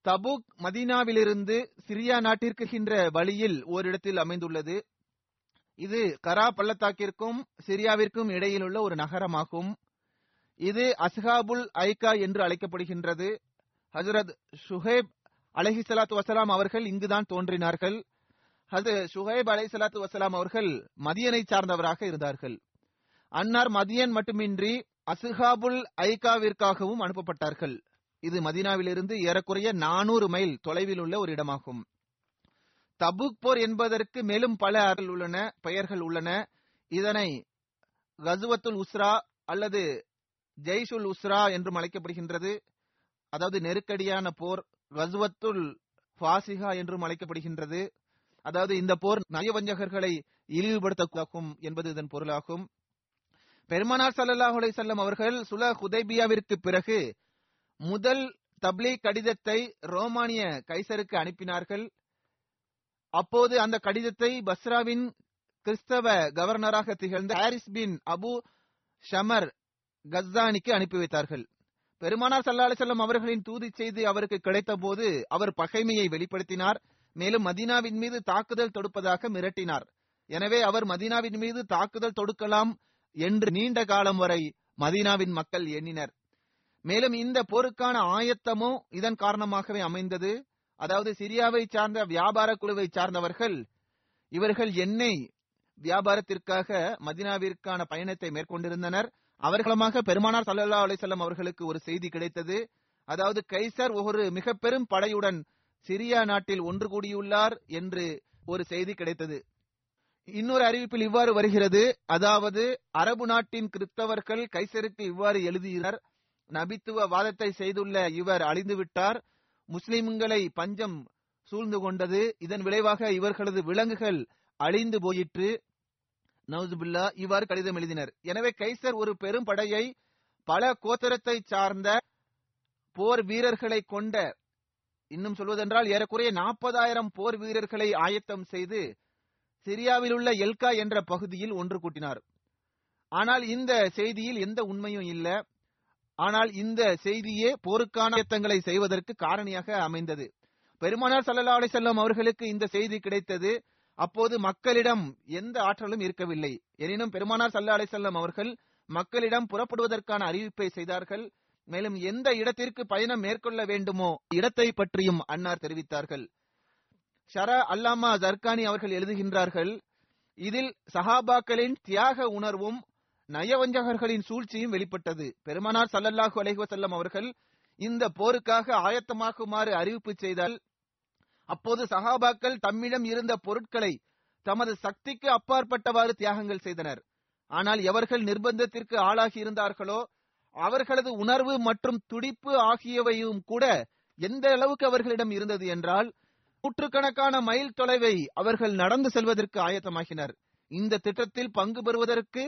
தபூக் மதீனாவிலிருந்து சிரியா நாட்டிற்குகின்ற வழியில் ஓரிடத்தில் அமைந்துள்ளது. இது கரா பள்ளத்தாக்கிற்கும் சிரியாவிற்கும் இடையில் உள்ள ஒரு நகரமாகும். இது அஸ்ஹாபுல் ஐகா என்று அழைக்கப்படுகின்றது. ஹசரத் ஷுஹேப் அலஹி சலாத்து வசலாம் அவர்கள் இங்குதான் தோன்றினார்கள். அது ஷுஹேப் அலை சலாத்து வசலாம் அவர்கள் மதியனை சார்ந்தவராக இருந்தார்கள். அன்னார் மதியன் மட்டுமின்றி அசுஹாபுல் ஐகாவிற்காகவும் அனுப்பப்பட்டார்கள். இது மதீனாவிலிருந்து ஏறக்குறைய நானூறு மைல் தொலைவில் உள்ள ஒரு இடமாகும். தபுக் போர் என்பதற்கு மேலும் பல உள்ளன பெயர்கள் உள்ளன. இதனை கசுவத்துல் உஸ்ரா அல்லது ஜெய்ஷுல் உஸ்ரா என்றும் அழைக்கப்படுகின்றது. அதாவது நெருக்கடியான போர் கசுவத்துல் ஃபாசிகா என்றும் அழைக்கப்படுகின்றது. அதாவது இந்த போர் நயவஞ்சகர்களை இழிவுபடுத்தக்கூடாகும் என்பது இதன் பொருளாகும். பெருமானார் சல்லல்லாஹு அலைஹி அவர்கள் சுல ஹுதைபியாவிற்கு பிறகு முதல் தப்லி கடிதத்தை ரோமானிய கைசருக்கு அனுப்பினார்கள். அப்போது அந்த கடிதத்தை பஸ்ராவின் கிறிஸ்தவ கவர்னராக திகழ்ந்த ஹாரிஸ் பின் அபு ஷமர் கஸ்தானிக்கு அனுப்பி வைத்தார்கள். பெருமானார் சல்லா அலிசல்லம் அவர்களின் தூதி செய்தி அவருக்கு கிடைத்த போது அவர் பகைமையை வெளிப்படுத்தினார். மேலும் மதீனாவின் மீது தாக்குதல் தொடுப்பதாக மிரட்டினார். எனவே அவர் மதீனாவின் மீது தாக்குதல் தொடுக்கலாம் என்று நீண்ட காலம் வரை மதீனாவின் மக்கள் எண்ணினர். மேலும் இந்த போருக்கான ஆயத்தமும் இதன் காரணமாகவே அமைந்தது. அதாவது சிரியாவை சார்ந்த வியாபார குழுவை சார்ந்தவர்கள் இவர்கள் எண்ணெய் வியாபாரத்திற்காக மதினாவிற்கான பயணத்தை மேற்கொண்டிருந்தனர். அவர்களமாக பெருமானார் சல்லல்லா அலிசல்லாம் அவர்களுக்கு ஒரு செய்தி கிடைத்தது. அதாவது கைசர் ஒரு மிக பெரும் படையுடன் சிரியா நாட்டில் ஒன்று கூடியுள்ளார் என்று ஒரு செய்தி கிடைத்தது. இன்னொரு அறிவிப்பில் இவ்வாறு வருகிறது. அதாவது அரபு நாட்டின் கிறிஸ்தவர்கள் கைசருக்கு இவ்வாறு எழுதுகிறார். நபித்துவ வாதத்தை செய்துள்ள இவர் அழிந்துவிட்டார். முஸ்லிம்களை பஞ்சம் சூழ்ந்து கொண்டது. இதன் விளைவாக இவர்களது விலங்குகள் அழிந்து போயிற்று. நவுதுபில்லா இவ்வாறு கடிதம் எழுதினர். எனவே கைசர் ஒரு பெரும் படையை பல கோத்தரத்தை சார்ந்த போர் வீரர்களை கொண்ட இன்னும் சொல்வதென்றால் ஏறக்குறைய நாற்பதாயிரம் போர் வீரர்களை ஆயத்தம் செய்து சிரியாவில் உள்ள எல்கா என்ற பகுதியில் ஒன்று கூட்டினார். ஆனால் இந்த செய்தியில் எந்த உண்மையும் இல்ல. ஆனால் இந்த செய்தியே போருக்கான ஆயத்தங்களை செய்வதற்கு காரணியாக அமைந்தது. பெருமானார் சல்லா அலிசல்லாம் அவர்களுக்கு இந்த செய்தி கிடைத்தது. அப்போது மக்களிடம் எந்த ஆற்றலும் இருக்கவில்லை. எனினும் பெருமானார் சல்லா அலிசல்லாம் அவர்கள் மக்களிடம் புறப்படுவதற்கான அறிவிப்பை செய்தார்கள். மேலும் எந்த இடத்திற்கு பயணம் மேற்கொள்ள வேண்டுமோ இடத்தை பற்றியும் அன்னார் தெரிவித்தார்கள். ஷரா அல்லாமா ஜர்கானி அவர்கள் எழுதுகின்றார்கள் இதில் சஹாபாக்களின் தியாக உணர்வும் நயவஞ்சகர்களின் சூழ்ச்சியும் வெளிப்பட்டது. பெருமானார் சல்லல்லாஹு அலைஹசல்லம் அவர்கள் இந்த போருக்காக ஆயத்தமாக்குமாறு அறிவிப்பு செய்தால் அப்போது சஹாபாக்கள் தம்மிடம் இருந்த பொருட்களை தமது சக்திக்கு அப்பாற்பட்டவாறு தியாகங்கள் செய்தனர். ஆனால் எவர்கள் நிர்பந்தத்திற்கு ஆளாகி இருந்தார்களோ அவர்களது உணர்வு மற்றும் துடிப்பு ஆகியவையும் கூட எந்த அளவுக்கு அவர்களிடம் இருந்தது என்றால் நூற்றுக்கணக்கான மைல் தொலைவை அவர்கள் நடந்து செல்வதற்கு ஆயத்தமாகினர். இந்த திட்டத்தில் பங்கு பெறுவதற்கு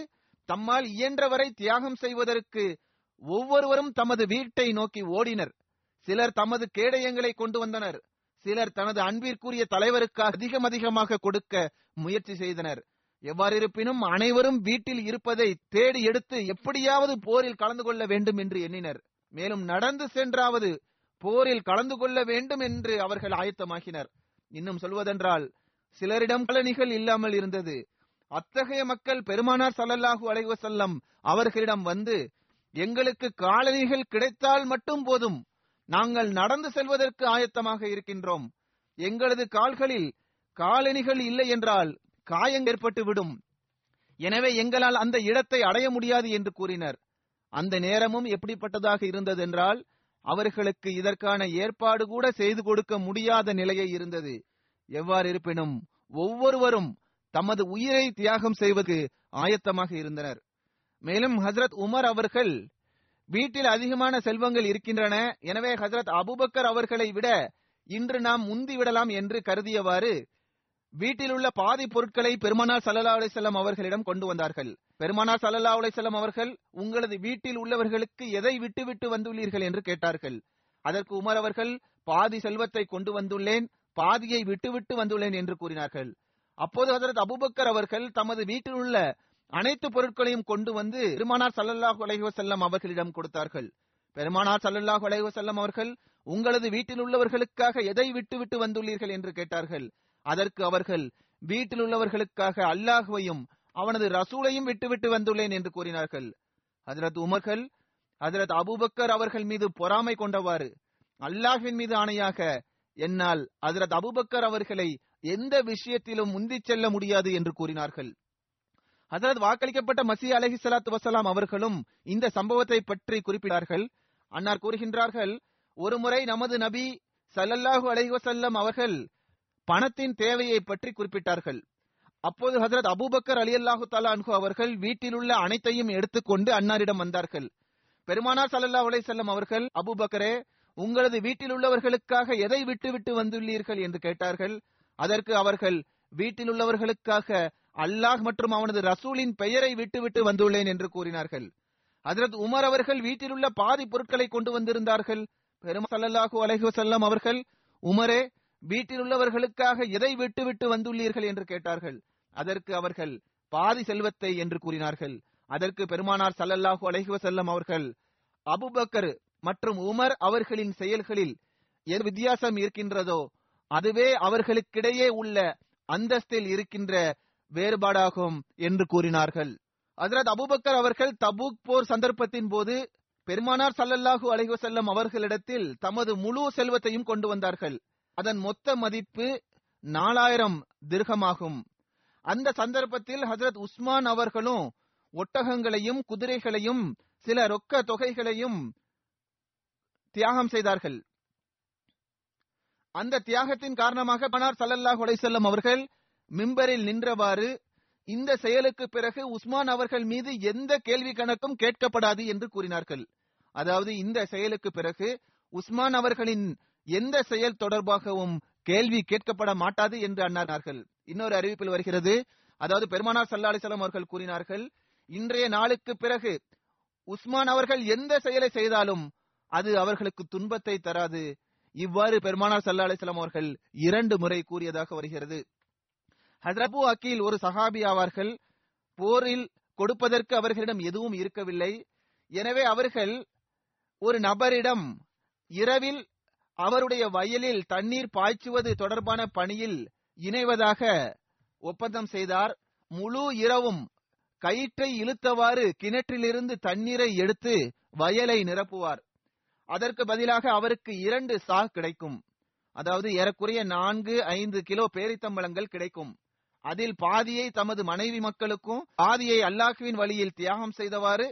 தம்மால் இயன்றவரை தியாகம் செய்வதற்கு ஒவ்வொருவரும் தமது வீட்டை நோக்கி ஓடினர். சிலர் தமது கேடயங்களை கொண்டு வந்தனர். சிலர் தனது அன்பிற்குரிய தலைவருக்கு அதிகம் அதிகமாக கொடுக்க முயற்சி செய்தனர். எவ்வாறு இருப்பினும் அனைவரும் வீட்டில் இருப்பதை தேடி எடுத்து எப்படியாவது போரில் கலந்து கொள்ள வேண்டும் என்று எண்ணினர். மேலும் நடந்து சென்றாவது போரில் கலந்து கொள்ள வேண்டும் என்று அவர்கள் ஆயத்தமாகினர். இன்னும் சொல்வதென்றால் சிலரிடம் கலனிகள் இல்லாமல் இருந்தது. அத்தகைய மக்கள் பெருமானார் சல்லல்லாஹு அலைவ செல்லம் அவர்களிடம் வந்து எங்களுக்கு காலணிகள் கிடைத்தால் மட்டும் போதும். நாங்கள் நடந்து செல்வதற்கு ஆயத்தமாக இருக்கின்றோம். எங்களது கால்களில் காலணிகள் இல்லை என்றால் காயம் ஏற்பட்டுவிடும் எனவே எங்களால் அந்த இடத்தை அடைய முடியாது என்று கூறினர். அந்த நேரமும் எப்படிப்பட்டதாக இருந்தது என்றால் அவர்களுக்கு இதற்கான ஏற்பாடு கூட செய்து கொடுக்க முடியாத நிலையை இருந்தது. எவ்வாறு இருப்பினும் ஒவ்வொருவரும் தமது உயிரை தியாகம் செய்வது ஆயத்தமாக இருந்தனர். மேலும் ஹசரத் உமர் அவர்கள் வீட்டில் அதிகமான செல்வங்கள் இருக்கின்றன. எனவே ஹசரத் அபுபக்கர் அவர்களை விட இன்று நாம் முந்திவிடலாம் என்று கருதியவாறு வீட்டில் உள்ள பாதி பொருட்களை பெருமானார் சல்லா அலிசல்லாம் அவர்களிடம் கொண்டு வந்தார்கள். பெருமானார் சல்லா அலிசல்லாம் அவர்கள் உங்களது வீட்டில் உள்ளவர்களுக்கு எதை விட்டு விட்டு வந்துள்ளீர்கள்? என்று கேட்டார்கள். அதற்கு உமர் அவர்கள் பாதி செல்வத்தை கொண்டு வந்துள்ளேன் பாதியை விட்டு விட்டு வந்துள்ளேன் என்று கூறினார்கள். அப்போது ஹசரத் அபுபக்கர் அவர்கள் தமது வீட்டில் உள்ள அனைத்து பொருட்களையும் கொண்டு வந்து பெருமானார் சல்லல்லாஹ் அலைஹி அவர்களிடம் கொடுத்தார்கள். பெருமானார் சல்லல்லாஹ் அலைஹி அவர்கள் உங்களது வீட்டில் உள்ளவர்களுக்காக எதை விட்டு விட்டு வந்துள்ளீர்கள்? என்று கேட்டார்கள். அதற்கு அவர்கள் வீட்டில் உள்ளவர்களுக்காக அல்லாஹுவையும் அவனது ரசூலையும் விட்டுவிட்டு வந்துள்ளேன் என்று கூறினார்கள். ஹஜரத் உமர்கள் ஹஜரத் அபுபக்கர் அவர்கள் மீது பொறாமை கொண்டவாறு அல்லாஹின் மீது ஆணையாக என்னால் ஹஜரத் அபுபக்கர் அவர்களை எந்த விஷயத்திலும் முந்திச் செல்ல முடியாது என்று கூறினார்கள். ஹசரத் வாக்களிக்கப்பட்ட மசி அலஹி சலாத்து வசலாம் அவர்களும் இந்த சம்பவத்தை பற்றி குறிப்பிட்டார்கள். அன்னார் கூறுகின்றார்கள் ஒருமுறை நமது நபி சல்லல்லாஹு அலஹி வசல்லம் அவர்கள் பணத்தின் தேவையை பற்றி குறிப்பிட்டார்கள். அப்போது ஹசரத் அபூபக்கர் அலி அல்லாஹு தாலா அன்ஹு அவர்கள் வீட்டில் உள்ள அனைத்தையும் எடுத்துக்கொண்டு அன்னாரிடம் வந்தார்கள். பெருமானார் சல்லா அலை செல்லம் அவர்கள் அபூபக்கரே உங்களது வீட்டில் உள்ளவர்களுக்காக எதை விட்டுவிட்டு வந்துள்ளீர்கள்? என்று கேட்டார்கள். அதற்கு அவர்கள் வீட்டில் உள்ளவர்களுக்காக அல்லாஹ் மற்றும் அவனது ரசூலின் பெயரை விட்டுவிட்டு வந்துள்ளேன் என்று கூறினார்கள். ஹசரத் உமர் அவர்கள் வீட்டில் உள்ள பாதி பொருட்களை கொண்டு வந்திருந்தார்கள். பெருமா சல்லல்லாஹு அலஹி வசல்லம் அவர்கள் உமரே வீட்டில் உள்ளவர்களுக்காக எதை விட்டு விட்டு வந்துள்ளீர்கள் என்று கேட்டார்கள். அதற்கு அவர்கள் பாதி செல்வத்தை என்று கூறினார்கள். அதற்கு பெருமானார் சல்லல்லாஹு அலைஹி வஸல்லம் அவர்கள் அபுபக்கர் மற்றும் உமர் அவர்களின் செயல்களில் எது வித்தியாசம் இருக்கின்றதோ அதுவே அவர்களுக்கிடையே உள்ள அந்தஸ்தில் இருக்கின்ற வேறுபாடாகும் என்று கூறினார்கள். ஹஜரத் அபுபக்கர் அவர்கள் தபூக் போர் சந்தர்ப்பத்தின் போது பெருமானார் சல்லல்லாஹு அலைஹி அவர்களிடத்தில் தமது முழு செல்வத்தையும் கொண்டு வந்தார்கள். அதன் மொத்த மதிப்பு நாலாயிரம் திருகமாகும். அந்த சந்தர்ப்பத்தில் ஹஜரத் உஸ்மான் அவர்களும் ஒட்டகங்களையும் குதிரைகளையும் சில ரொக்க தொகைகளையும் தியாகம் செய்தார்கள். அந்த தியாகத்தின் காரணமாக பனார் சல்லல்லாஹ் அலைஹி அவர்கள் மிம்பரில் நின்றவாறு இந்த செயலுக்கு பிறகு உஸ்மான் அவர்கள் மீது எந்த கேள்வி கணக்கும் கேட்கப்படாது என்று கூறினார்கள். அதாவது இந்த செயலுக்கு பிறகு உஸ்மான் அவர்களின் எந்த செயல் தொடர்பாகவும் கேள்வி கேட்கப்பட மாட்டாது என்று அண்ணார்கள் இன்னொரு அறிவிப்பில் வருகிறது அதாவது பெருமானார் சல்லா அலிசல்லாம் அவர்கள் கூறினார்கள் இன்றைய நாளுக்கு பிறகு உஸ்மான் அவர்கள் எந்த செயலை செய்தாலும் அது அவர்களுக்கு துன்பத்தை தராது. இவ்வாறு பெருமானார் சல்லா அலிஸ்லாம் அவர்கள் இரண்டு முறை கூறியதாக வருகிறது. ஹசரபு அக்கீல் ஒரு சஹாபி ஆவார்கள் போரில் கொடுப்பதற்கு அவர்களிடம் எதுவும் இருக்கவில்லை. எனவே அவர்கள் ஒரு நபரிடம் இரவில் அவருடைய வயலில் தண்ணீர் பாய்ச்சுவது தொடர்பான பணியில் இணைவதாக ஒப்பந்தம் செய்தார். முழு இரவும் கயிற்றை இழுத்தவாறு கிணற்றிலிருந்து தண்ணீரை எடுத்து வயலை நிரப்புவார். அதற்கு பதிலாக அவருக்கு இரண்டு சா கிடைக்கும். அதாவது ஏறக்குறைய நான்கு ஐந்து கிலோ பேரித்தம்பழங்கள் கிடைக்கும். அதில் பாதியை தமது மனைவி மக்களுக்கும் பாதியை அல்லாஹுவின் வழியில் தியாகம் செய்தவாறு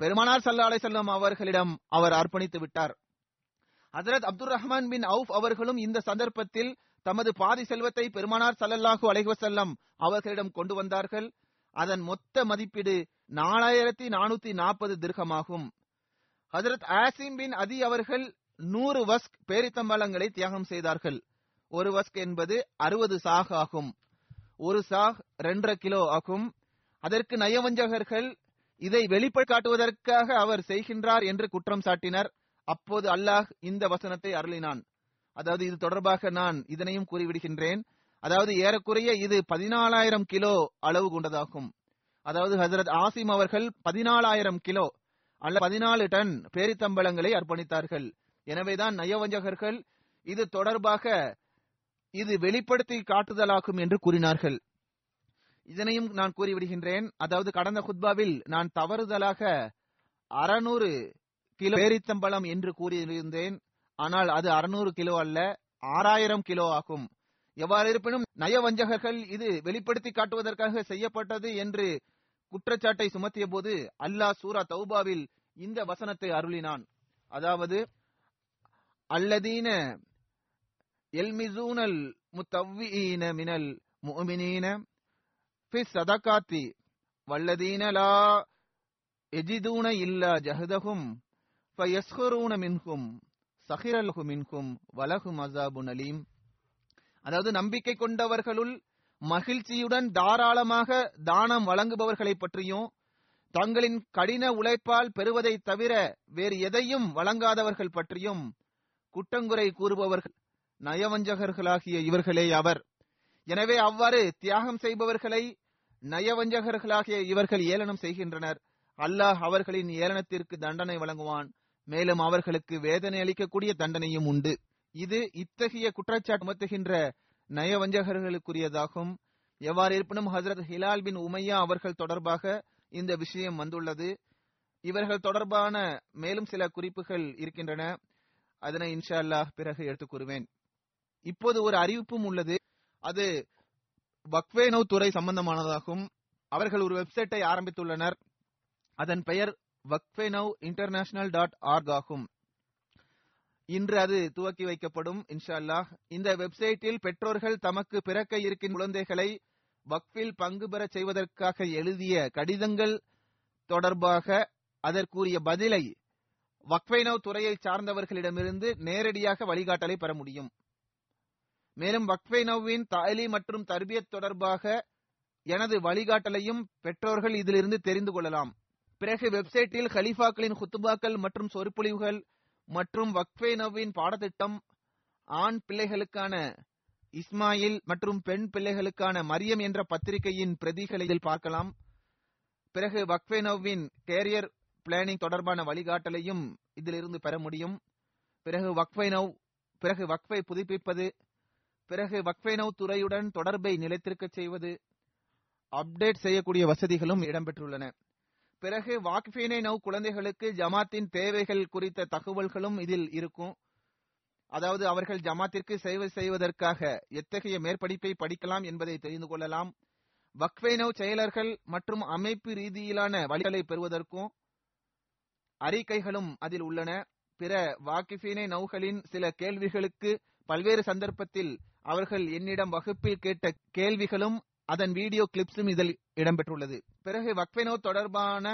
பெருமானார் சல்லா அலிசல்லாம் அவர்களிடம் அவர் அர்ப்பணித்து விட்டார். ஹசரத் அப்துல் ரஹ்மான் பின் அவுப் அவர்களும் இந்த சந்தர்ப்பத்தில் தமது பாதி செல்வத்தை பெருமானார் சல்லல்லாஹு அலைஹசல்லம் அவர்களிடம் கொண்டு வந்தார்கள். அதன் மொத்த மதிப்பீடு நாலாயிரத்தி நானூத்தி நாற்பது திருகமாகும் ஹசரத் ஆசிம் பின் அதி அவர்கள் நூறு வஸ்க் பேரித்தம்பளங்களை தியாகம் செய்தார்கள். ஒரு வஸ்க் என்பது அறுபது சாக் ஆகும். ஒரு சாக் ரெண்டரை கிலோ ஆகும். அதற்கு நயவஞ்சகர்கள் இதை வெளிப்பட காட்டுவதற்காக அவர் செய்கின்றார் என்று குற்றம் சாட்டினர். அப்போது அல்லாஹ் இந்த வசனத்தை அருளினான். அதாவது இது தொடர்பாக நான் இதனையும் கூறிவிடுகின்றேன். அதாவது ஏறக்குறைய இது பதினாலாயிரம் கிலோ அளவு கொண்டதாகும். அதாவது ஹசரத் ஆசிம் அவர்கள் பதினாலாயிரம் கிலோ அல்ல பதினாலு டன் பேரித்தம்பளங்களை அர்ப்பணித்தார்கள். எனவேதான் நயவஞ்சகர்கள் இது தொடர்பாக இது வெளிப்படுத்தி காட்டுதலாகும் என்று கூறினார்கள். இதனையும் நான் கூறிவிடுகின்றேன். அதாவது கடந்த குத்பாவில் நான் தவறுதலாக அறநூறு கிலோ பேரித்தம்பழம் என்று கூறியிருந்தேன். ஆனால் அது அறுநூறு கிலோ அல்ல ஆறாயிரம் கிலோ ஆகும். எவ்வாறு இருப்பினும் நயவஞ்சகர்கள் இது வெளிப்படுத்தி காட்டுவதற்காக செய்யப்பட்டது என்று குற்றச்சாட்டை சுமத்திய போது அல்லாஹ் சூரா தௌபாவில் இந்த வசனத்தை அருளினான். அதாவது அல்லதீன எல்மிசூனல் முத்தவ்வீன மினல் முஅமினீன ஃபி சதகாத்தி வல்லதீன லா எஜிதூன இல்லா ஜஹதஹும் ஃபயஸ்ஹரூன மின்ஹும் சஹிரல்ஹு மின்ஹும் வலஹும் அசாபுன் அலீம் அதாவது நம்பிக்கை கொண்டவர்களுள் மகிழ்ச்சியுடன் தாராளமாக தானம் வழங்குபவர்களை பற்றியும் தங்களின் கடின உழைப்பால் பெறுவதை தவிர வேறு எதையும் வழங்காதவர்கள் பற்றியும் குற்றங்குறை கூறுபவர்கள் நயவஞ்சகர்களாகிய இவர்களே அவர். எனவே அவ்வாறு தியாகம் செய்பவர்களை நயவஞ்சகர்களாகிய இவர்கள் ஏளனம் செய்கின்றனர். அல்லாஹ் அவர்களின் ஏளனத்திற்கு தண்டனை வழங்குவான். மேலும் அவர்களுக்கு வேதனை அளிக்கக்கூடிய தண்டனையும் உண்டு. இது இத்தகைய குற்றச்சாட்டு சுமத்துகின்ற நயவஞ்சகர்களுக்குரியதாகும். எவ்வாறு இருப்பினும் ஹசரத் ஹிலால் பின் உமையா அவர்கள் தொடர்பாக இந்த விஷயம் வந்துள்ளது. இவர்கள் தொடர்பான மேலும் சில குறிப்புகள் இருக்கின்றன. அதனை இன்ஷா அல்லாஹ் பிறகு எடுத்துக் கூறுவேன். இப்போது ஒரு அறிவிப்பும் உள்ளது. அது வக்வேனோ துறை சம்பந்தமானதாகும். அவர்கள் ஒரு வெப்சைட்டை ஆரம்பித்துள்ளனர். அதன் பெயர் வக்ஃபெனவ் இன்டர்நேஷனல் டாட் ஆர்க் ஆகும். இன்று அது துவக்கி வைக்கப்படும் இன்ஷா அல்லாஹ் இந்த வெப்சைட்டில் பெற்றோர்கள் தமக்கு பிறக்க இருக்கும் குழந்தைகளை வக்ஃபில் பங்கு பெறச் செய்வதற்காக எழுதிய கடிதங்கள் தொடர்பாக அதற்குரிய பதிலை வக்ஃபைனவ் துறையை சார்ந்தவர்களிடமிருந்து நேரடியாக வழிகாட்டலை பெற முடியும். மேலும் வக்ஃபைனவின் தாலி மற்றும் தர்பியத் தொடர்பாக எனது வழிகாட்டலையும் பெற்றோர்கள் இதிலிருந்து தெரிந்து கொள்ளலாம். பிறகு வெப்சைட்டில் ஹலீஃபாக்களின் குத்துபாக்கள் மற்றும் சொற்பொழிவுகள் மற்றும் வக்ஃபே நவ்வின் பாடத்திட்டம் ஆண் பிள்ளைகளுக்கான இஸ்மாயில் மற்றும் பெண் பிள்ளைகளுக்கான மரியம் என்ற பத்திரிகையின் பிரதிகளை இதில் பார்க்கலாம். பிறகு வக்ஃபே நவ்வின் கேரியர் பிளானிங் தொடர்பான வழிகாட்டலையும் இதிலிருந்து பெற முடியும். பிறகு வக்ஃபை நவ் பிறகு வக்ஃபை புதுப்பிப்பது பிறகு வக்ஃபை நவ் துறையுடன் தொடர்பை நிலைத்திருக்கச் செய்வது அப்டேட் செய்யக்கூடிய வசதிகளும் இடம்பெற்றுள்ளன. பிறகு வாக்ஃபீனை நவ் குழந்தைகளுக்கு ஜமாத்தின் தேவைகள் குறித்த தகவல்களும் இதில் இருக்கும். அதாவது அவர்கள் ஜமாத்திற்கு சேவை செய்வதற்காக எத்தகைய மேற்படிப்பை படிக்கலாம் என்பதை தெரிந்து கொள்ளலாம். வக்ஃபை செயலர்கள் மற்றும் அமைப்பு ரீதியிலான வழிகளை பெறுவதற்கும் அறிக்கைகளும் அதில் உள்ளன. பிற வாக்கிஃபீனை நௌகளின் சில கேள்விகளுக்கு பல்வேறு சந்தர்ப்பத்தில் அவர்கள் என்னிடம் வகுப்பில் கேட்ட கேள்விகளும் அதன் வீடியோ கிளிப்ஸும் இதில் இடம்பெற்றுள்ளது. பிறகு வக்ஃபெனோ தொடர்பான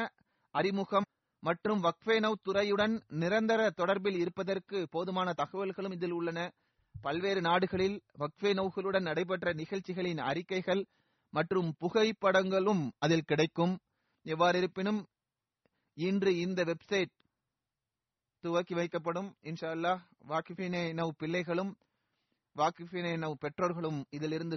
அறிமுகம் மற்றும் வக்ஃபெனோ துறையுடன் நிரந்தர தொடர்பில் இருப்பதற்கு போதுமான தகவல்களும் இதில் உள்ளன. பல்வேறு நாடுகளில் வக்ஃபெனோகளுடன் நடைபெற்ற நிகழ்ச்சிகளின் அறிக்கைகள் மற்றும் புகைப்படங்களும் அதில் கிடைக்கும். எவ்வாறு இருப்பினும் இன்று இந்த வெப்சைட் துவக்கி வைக்கப்படும். இன்ஷா அல்லாஹ் வாக்கிஃபினே நவ் பிள்ளைகளும் வாக்கிஃபினே நவ் பெற்றோர்களும் இதிலிருந்து